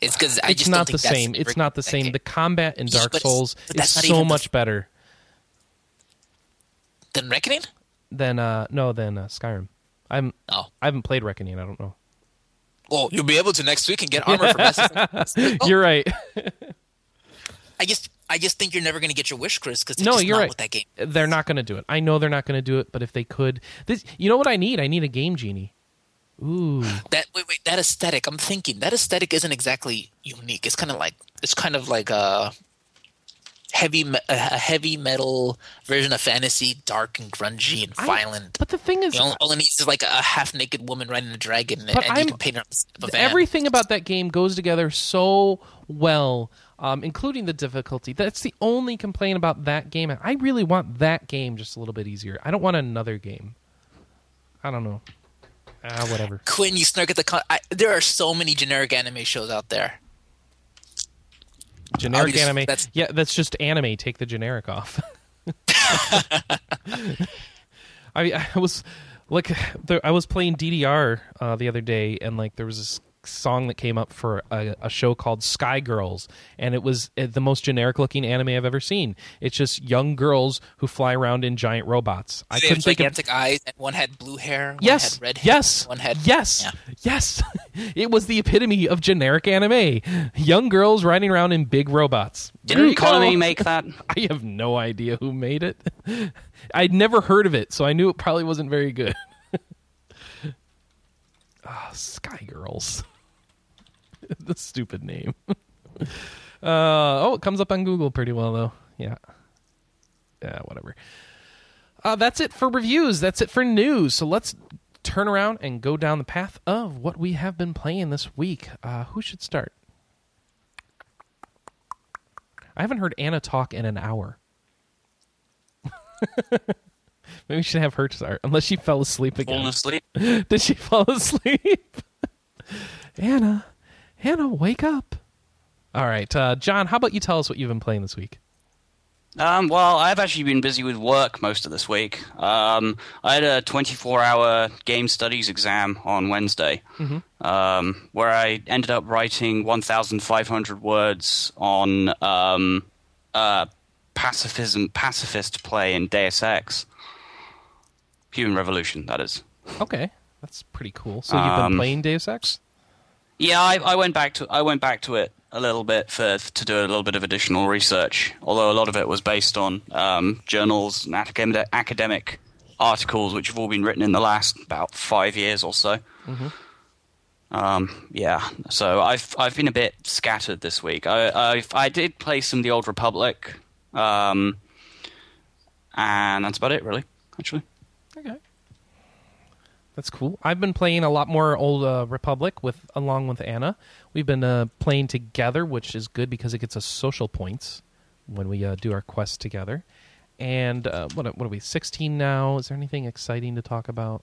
It's because I it's just not don't the that's same. It's not the same. game. The combat in Dark but it's- Souls but is that's so even the- much better. Then Reckoning? than uh no than uh, Skyrim. I'm Oh. I haven't played Reckoning. I don't know. Well, you'll be able to next week and get armor for us. Oh, You're right. I just, I just think you're never going to get your wish, Chris, because no, just you're not right. with that game. They're not going to do it. I know they're not going to do it. But if they could, this you know what I need? I need a game genie. Ooh, That wait, wait, that aesthetic. I'm thinking that aesthetic isn't exactly unique. It's kind of like it's kind of like a heavy, a heavy metal version of fantasy, dark and grungy and I- violent. but the thing is, You know, all it needs is like a half naked woman riding a dragon, and, But and you can paint her on the side of a van. everything about that game goes together so well, um, including the difficulty. That's the only complaint about that game. I really want that game just a little bit easier. I don't want another game. I don't know. Ah, whatever. Quinn, you snark at the. Con- I, there are so many generic anime shows out there. Generic anime. that's- yeah, that's just anime. Take the generic off. I I was like there, I was playing DDR uh, the other day, and like there was this song that came up for a, a show called Sky Girls, and it was uh, the most generic looking anime I've ever seen. It's just young girls who fly around in giant robots. I They couldn't have think of gigantic eyes, and one had blue hair, one yes, had red hair, yes, one had yes, Yeah. yes. it was the epitome of generic anime. Young girls riding around in big robots. Didn't. Konami make that? I have no idea who made it. I'd never heard of it, so I knew it probably wasn't very good. Ah, Sky Girls. the stupid name. uh, oh, it comes up on Google pretty well, though. Yeah. Yeah, whatever. Uh, that's it for reviews. That's it for news. So let's turn around and go down the path of what we have been playing this week. Uh, who should start? I haven't heard Anna talk in an hour. Maybe we should have her start, unless she fell asleep again. Falling asleep. Did she fall asleep? Anna, Anna, wake up. All right, uh, John, how about you tell us what you've been playing this week? Um, well, I've actually been busy with work most of this week. Um, I had a 24-hour game studies exam on Wednesday, um, where I ended up writing 1,500 words on um, uh, pacifism, pacifist play in Deus Ex, Human Revolution. That is. Okay, that's pretty cool. So you've been Um, playing Deus Ex? Yeah, I, I went back to I went back to it a little bit for to do a little bit of additional research. Although a lot of it was based on um, journals and academic academic articles, which have all been written in the last about five years or so. Um, yeah, so I've I've been a bit scattered this week. I I, I did play some of the Old Republic, um, and that's about it, really. Actually. That's cool. I've been playing a lot more Old uh, Republic with along with Anna. We've been uh, playing together, which is good because it gets us social points when we uh, do our quests together. And uh, what what are we? Sixteen now. Is there anything exciting to talk about?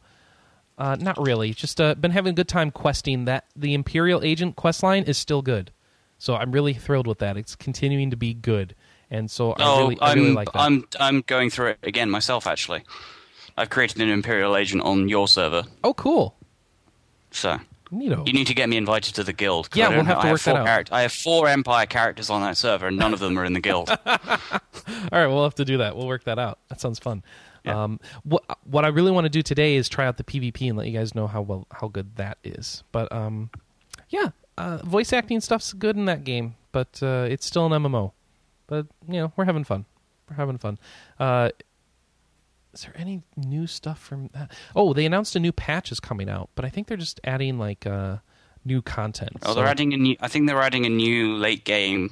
Uh, not really. Just uh, been having a good time questing. That the Imperial Agent quest line is still good, so I'm really thrilled with that. It's continuing to be good, and so I oh, really, I really like that. I'm I'm going through it again myself. Actually, I've created an Imperial agent on your server, oh, cool. so Neato. you need to get me invited to the guild. Yeah, I we'll have to I work that four out. I have four Empire characters on that server, and none of them are in the guild. All right, we'll have to do that. We'll work that out. That sounds fun. Yeah. Um, what what I really want to do today is try out the PvP and let you guys know how well how good that is. But um, yeah, uh, voice acting stuff's good in that game, but uh, it's still an MMO. But you know, we're having fun. We're having fun. Uh, is there any new stuff from that? Oh, they announced a new patch is coming out, but I think they're just adding like uh, new content. oh, they're adding a new. I think they're adding a new late game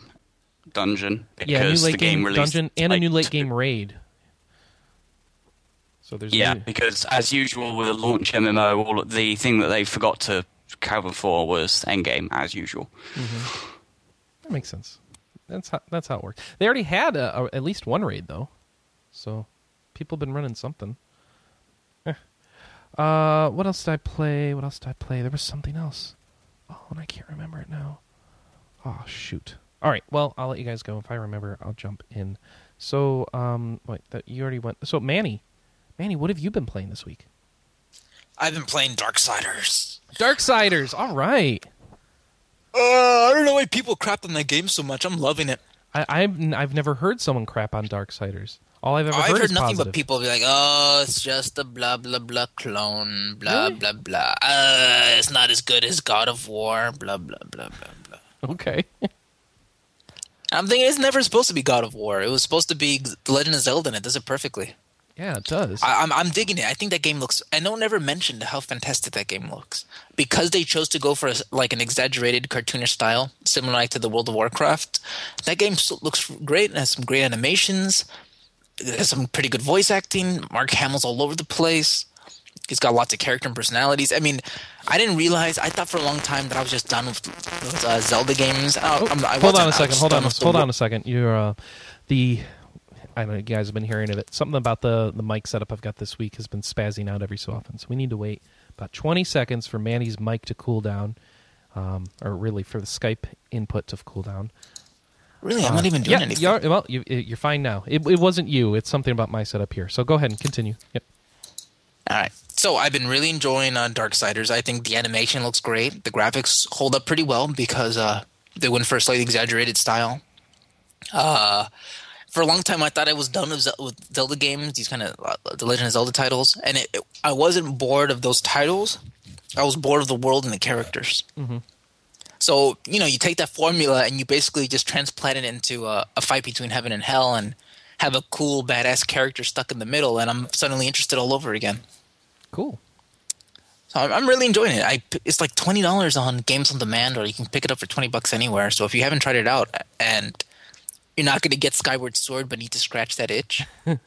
dungeon because yeah, a new late the game, game dungeon and a new late two- game raid. So there's Yeah, new- because as usual with a launch MMO, all the thing that they forgot to cover for was endgame, as usual. That makes sense. That's how that's how it works. They already had a, a, at least one raid though, so people have been running something. Eh. Uh, what else did I play? What else did I play? There was something else. Oh, and I can't remember it now. Oh shoot! All right, well I'll let you guys go. If I remember, I'll jump in. So, um, wait, that you already went. So, Manny, Manny, what have you been playing this week? I've been playing Darksiders. Darksiders. All right. Uh, I don't know why people crap on that game so much. I'm loving it. I, I've n- I've never heard someone crap on Darksiders. All I've ever I've heard, heard is nothing positive. but people be like, "Oh, it's just a blah blah blah clone, blah Really? blah blah. Uh, it's not as good as God of War, blah blah blah blah blah." Okay. I'm thinking it's never supposed to be God of War. It was supposed to be The Legend of Zelda, and it does it perfectly. yeah, it does. I, I'm I'm digging it. I think that game looks. I know ever mentioned how fantastic that game looks because they chose to go for a, like an exaggerated cartoonish style, similar like to the World of Warcraft. That game looks great and has some great animations. Has some pretty good voice acting. Mark Hamill's all over the place. He's got lots of character and personalities. I mean, I didn't realize. I thought for a long time that I was just done with, with uh, Zelda games. I, Oh, I'm, I hold on a second. Hold on. Hold on a second. You're uh, the. I don't know. You guys have been hearing of it. Something about the the mic setup I've got this week has been spazzing out every so often. So we need to wait about 20 seconds for Manny's mic to cool down, um, or really for the Skype input to cool down. Really, I'm not even doing yeah, anything. You're, well, you, you're fine now. It, it wasn't you. It's something about my setup here. So go ahead and continue. Yep. All right. So I've been really enjoying uh, Darksiders. I think the animation looks great. The graphics hold up pretty well because uh, they went for a slightly exaggerated style. Uh, for a long time, I thought I was done with, Zel- with Zelda games, these kind of uh, the Legend of Zelda titles, and it, it- I wasn't bored of those titles. I was bored of the world and the characters. So you know, you take that formula and you basically just transplant it into a, a fight between heaven and hell, and have a cool, badass character stuck in the middle, and I'm suddenly interested all over again. Cool. So I'm, I'm really enjoying it. I it's like twenty dollars on Games on Demand, or you can pick it up for twenty bucks anywhere. So if you haven't tried it out, and you're not going to get Skyward Sword, but need to scratch that itch,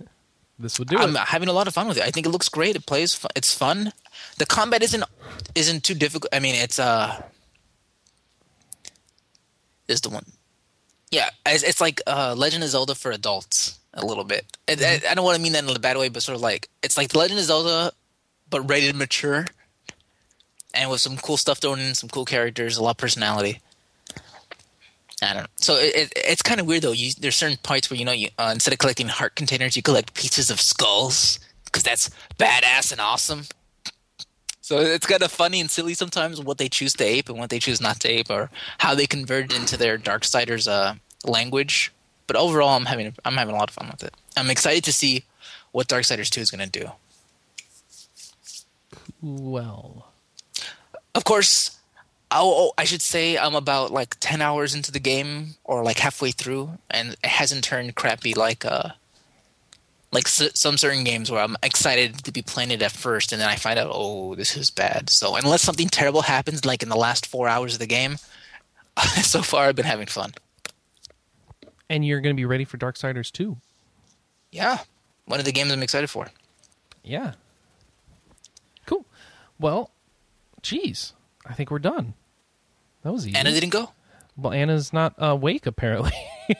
This would do I'm it. having a lot of fun with it. I think it looks great. It plays. It's fun. The combat isn't isn't too difficult. I mean, it's uh, is the one. Yeah, it's, it's like uh, Legend of Zelda for adults a little bit. And I, I don't want to mean that in a bad way, but sort of like it's like Legend of Zelda, but rated mature, and with some cool stuff thrown in, some cool characters, a lot of personality. I don't know. So it, it, it's kind of weird though. You, there's certain parts where you know you uh, instead of collecting heart containers, you collect pieces of skulls because that's badass and awesome. So it's kind of funny and silly sometimes what they choose to ape and what they choose not to ape, or how they convert it into their Darksiders uh, language. But overall, I'm having I'm having a lot of fun with it. I'm excited to see what Darksiders 2 is going to do. Well, Of course, I'll, oh, I should say I'm about like 10 hours into the game or like halfway through, and it hasn't turned crappy like uh like s- some certain games where I'm excited to be playing it at first, and then I find out, oh, this is bad. So unless something terrible happens, like in the last four hours of the game, so far I've been having fun. and you're going to be ready for Darksiders 2. Yeah, one of the games I'm excited for. Yeah. Cool. Well, geez, I think we're done. That was easy. Anna didn't go. Well, Anna's not uh, awake apparently.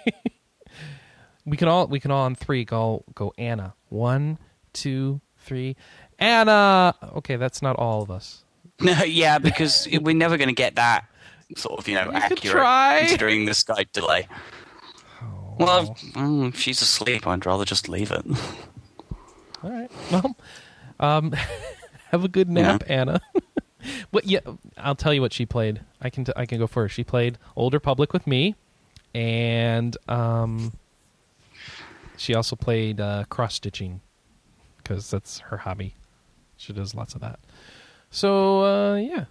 we can all we can all on three go go Anna. One, two, three. Anna. Okay, that's not all of us. No, yeah, because we're never going to get that sort of, you know, could accurate considering the Skype delay. Well, mm, if she's asleep, I'd rather just leave it. All right. Well, um, have a good nap, Anna. what? Yeah, I'll tell you what she played. I can t- I can go first. She played Old Republic with me, and um, she also played uh, cross stitching because that's her hobby. She does lots of that. So uh, yeah,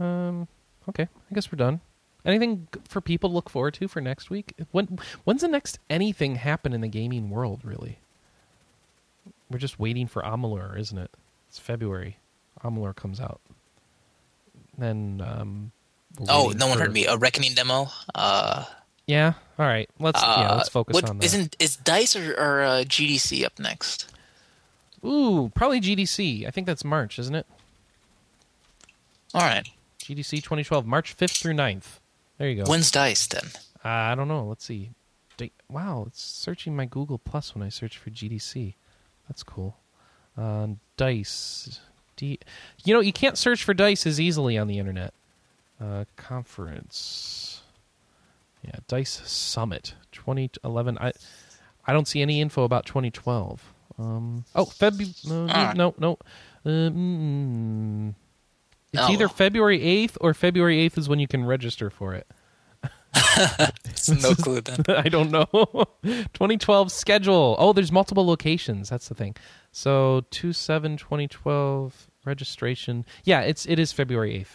um, okay. I guess we're done. Anything for people to look forward to for next week? When when's the next anything happen in the gaming world? Really? We're just waiting for Amalur, isn't it? It's February. Amalur comes out. Then um Oh, no one for- heard me. A Reckoning demo. Uh, Yeah. All right. Let's yeah, uh, let's focus what- on that. Isn't is Dice or, or uh, GDC up next? Ooh, probably GDC. I think that's March, isn't it? All right. GDC 2012, March 5th through 9th. There you go. When's Dice then? Uh, I don't know. Let's see. Wow, it's searching my Google Plus when I search for GDC. That's cool. Uh, dice. D- you know, you can't search for dice as easily on the internet. Uh, conference. Yeah, Dice Summit 2011. I I don't see any info about 2012. Um, oh, February. No, Alright. no, no. Um, it's Oh, either. February 8th or February 8th is when you can register for it. no clue then. I don't know. 2012 schedule. Oh, there's multiple locations. That's the thing. So 2 7 2012 registration. Yeah, it's it is February 8th.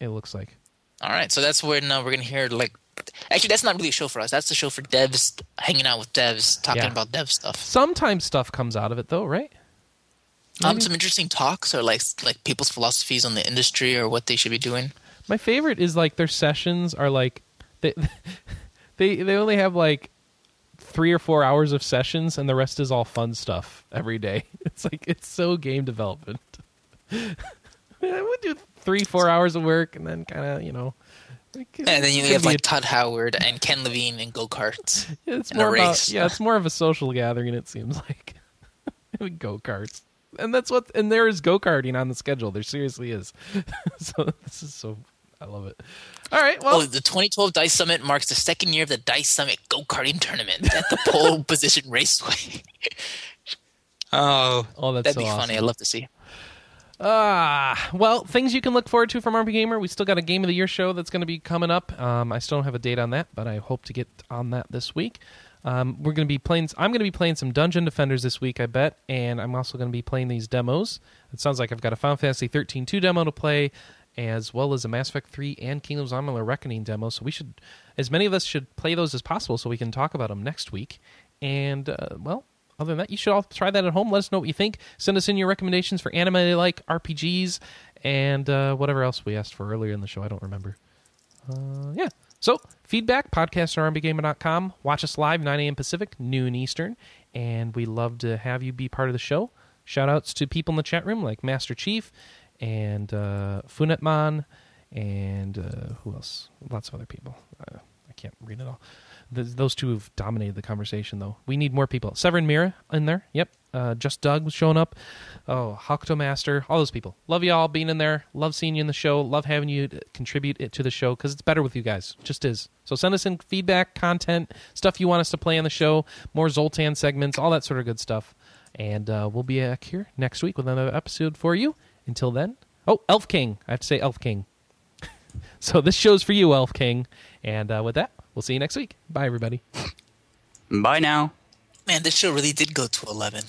It looks like. All right, so that's when uh, we're gonna hear like. Actually, that's not really a show for us. That's the show for devs hanging out with devs, talking Yeah. about dev stuff. Sometimes stuff comes out of it though, right? Um, Maybe. some interesting talks or like like people's philosophies on the industry or what they should be doing. My favorite is like their sessions are like they they they only have like 3 or 4 hours of sessions and the rest is all fun stuff every day. It's like it's so game development. I would do 3 4 hours of work and then kind of, you know, And then you have be a like Todd Howard and Ken Levine and go karts. It's more about yeah, it's more of a social gathering. It seems like go karts, and that's what and there is go karting on the schedule. There seriously is. so this is so I love it. All right. Well, Oh, the 2012 Dice Summit marks the second year of the Dice Summit go karting tournament at the pole position raceway. oh, Oh, that's that'd so be awesome. funny. I'd love to see. Ah, well, things you can look forward to from RPGamer. We still got a Game of the Year show that's going to be coming up. Um, I still don't have a date on that, but I hope to get on that this week. Um, we're going to be playing. I'm going to be playing some Dungeon Defenders this week, I bet, and I'm also going to be playing these demos. It sounds like I've got a Final Fantasy 13 2 demo to play, as well as a Mass Effect 3 and Kingdoms of Amalur Reckoning demo. So we should, as many of us should play those as possible, so we can talk about them next week. And uh, well, other than that, you should all try that at home. Let us know what you think. Send us in your recommendations for anime like RPGs and uh, whatever else we asked for earlier in the show. I don't remember. Uh, yeah. So, feedback, podcast at rpgamer.com. Watch us live, 9 a.m. Pacific, noon Eastern. And we love to have you be part of the show. Shout outs to people in the chat room like Master Chief and uh, Funetman and uh, who else? Lots of other people. Uh, I can't read it all. Th those two have dominated the conversation, though. We need more people. Severin Mira in there. Yep. Uh, Just Doug was showing up. Oh, Hokuto Master. All those people. Love you all being in there. Love seeing you in the show. Love having you contribute it to the show because it's better with you guys. Just is. So send us in feedback, content, stuff you want us to play on the show, more Zoltan segments, all that sort of good stuff. And uh, we'll be back here next week with another episode for you. Until then. Oh, Elf King. I have to say Elf King. so this show's for you, Elf King. And uh, with that, We'll see you next week. Bye, everybody. Bye now. Man, this show really did go to 11.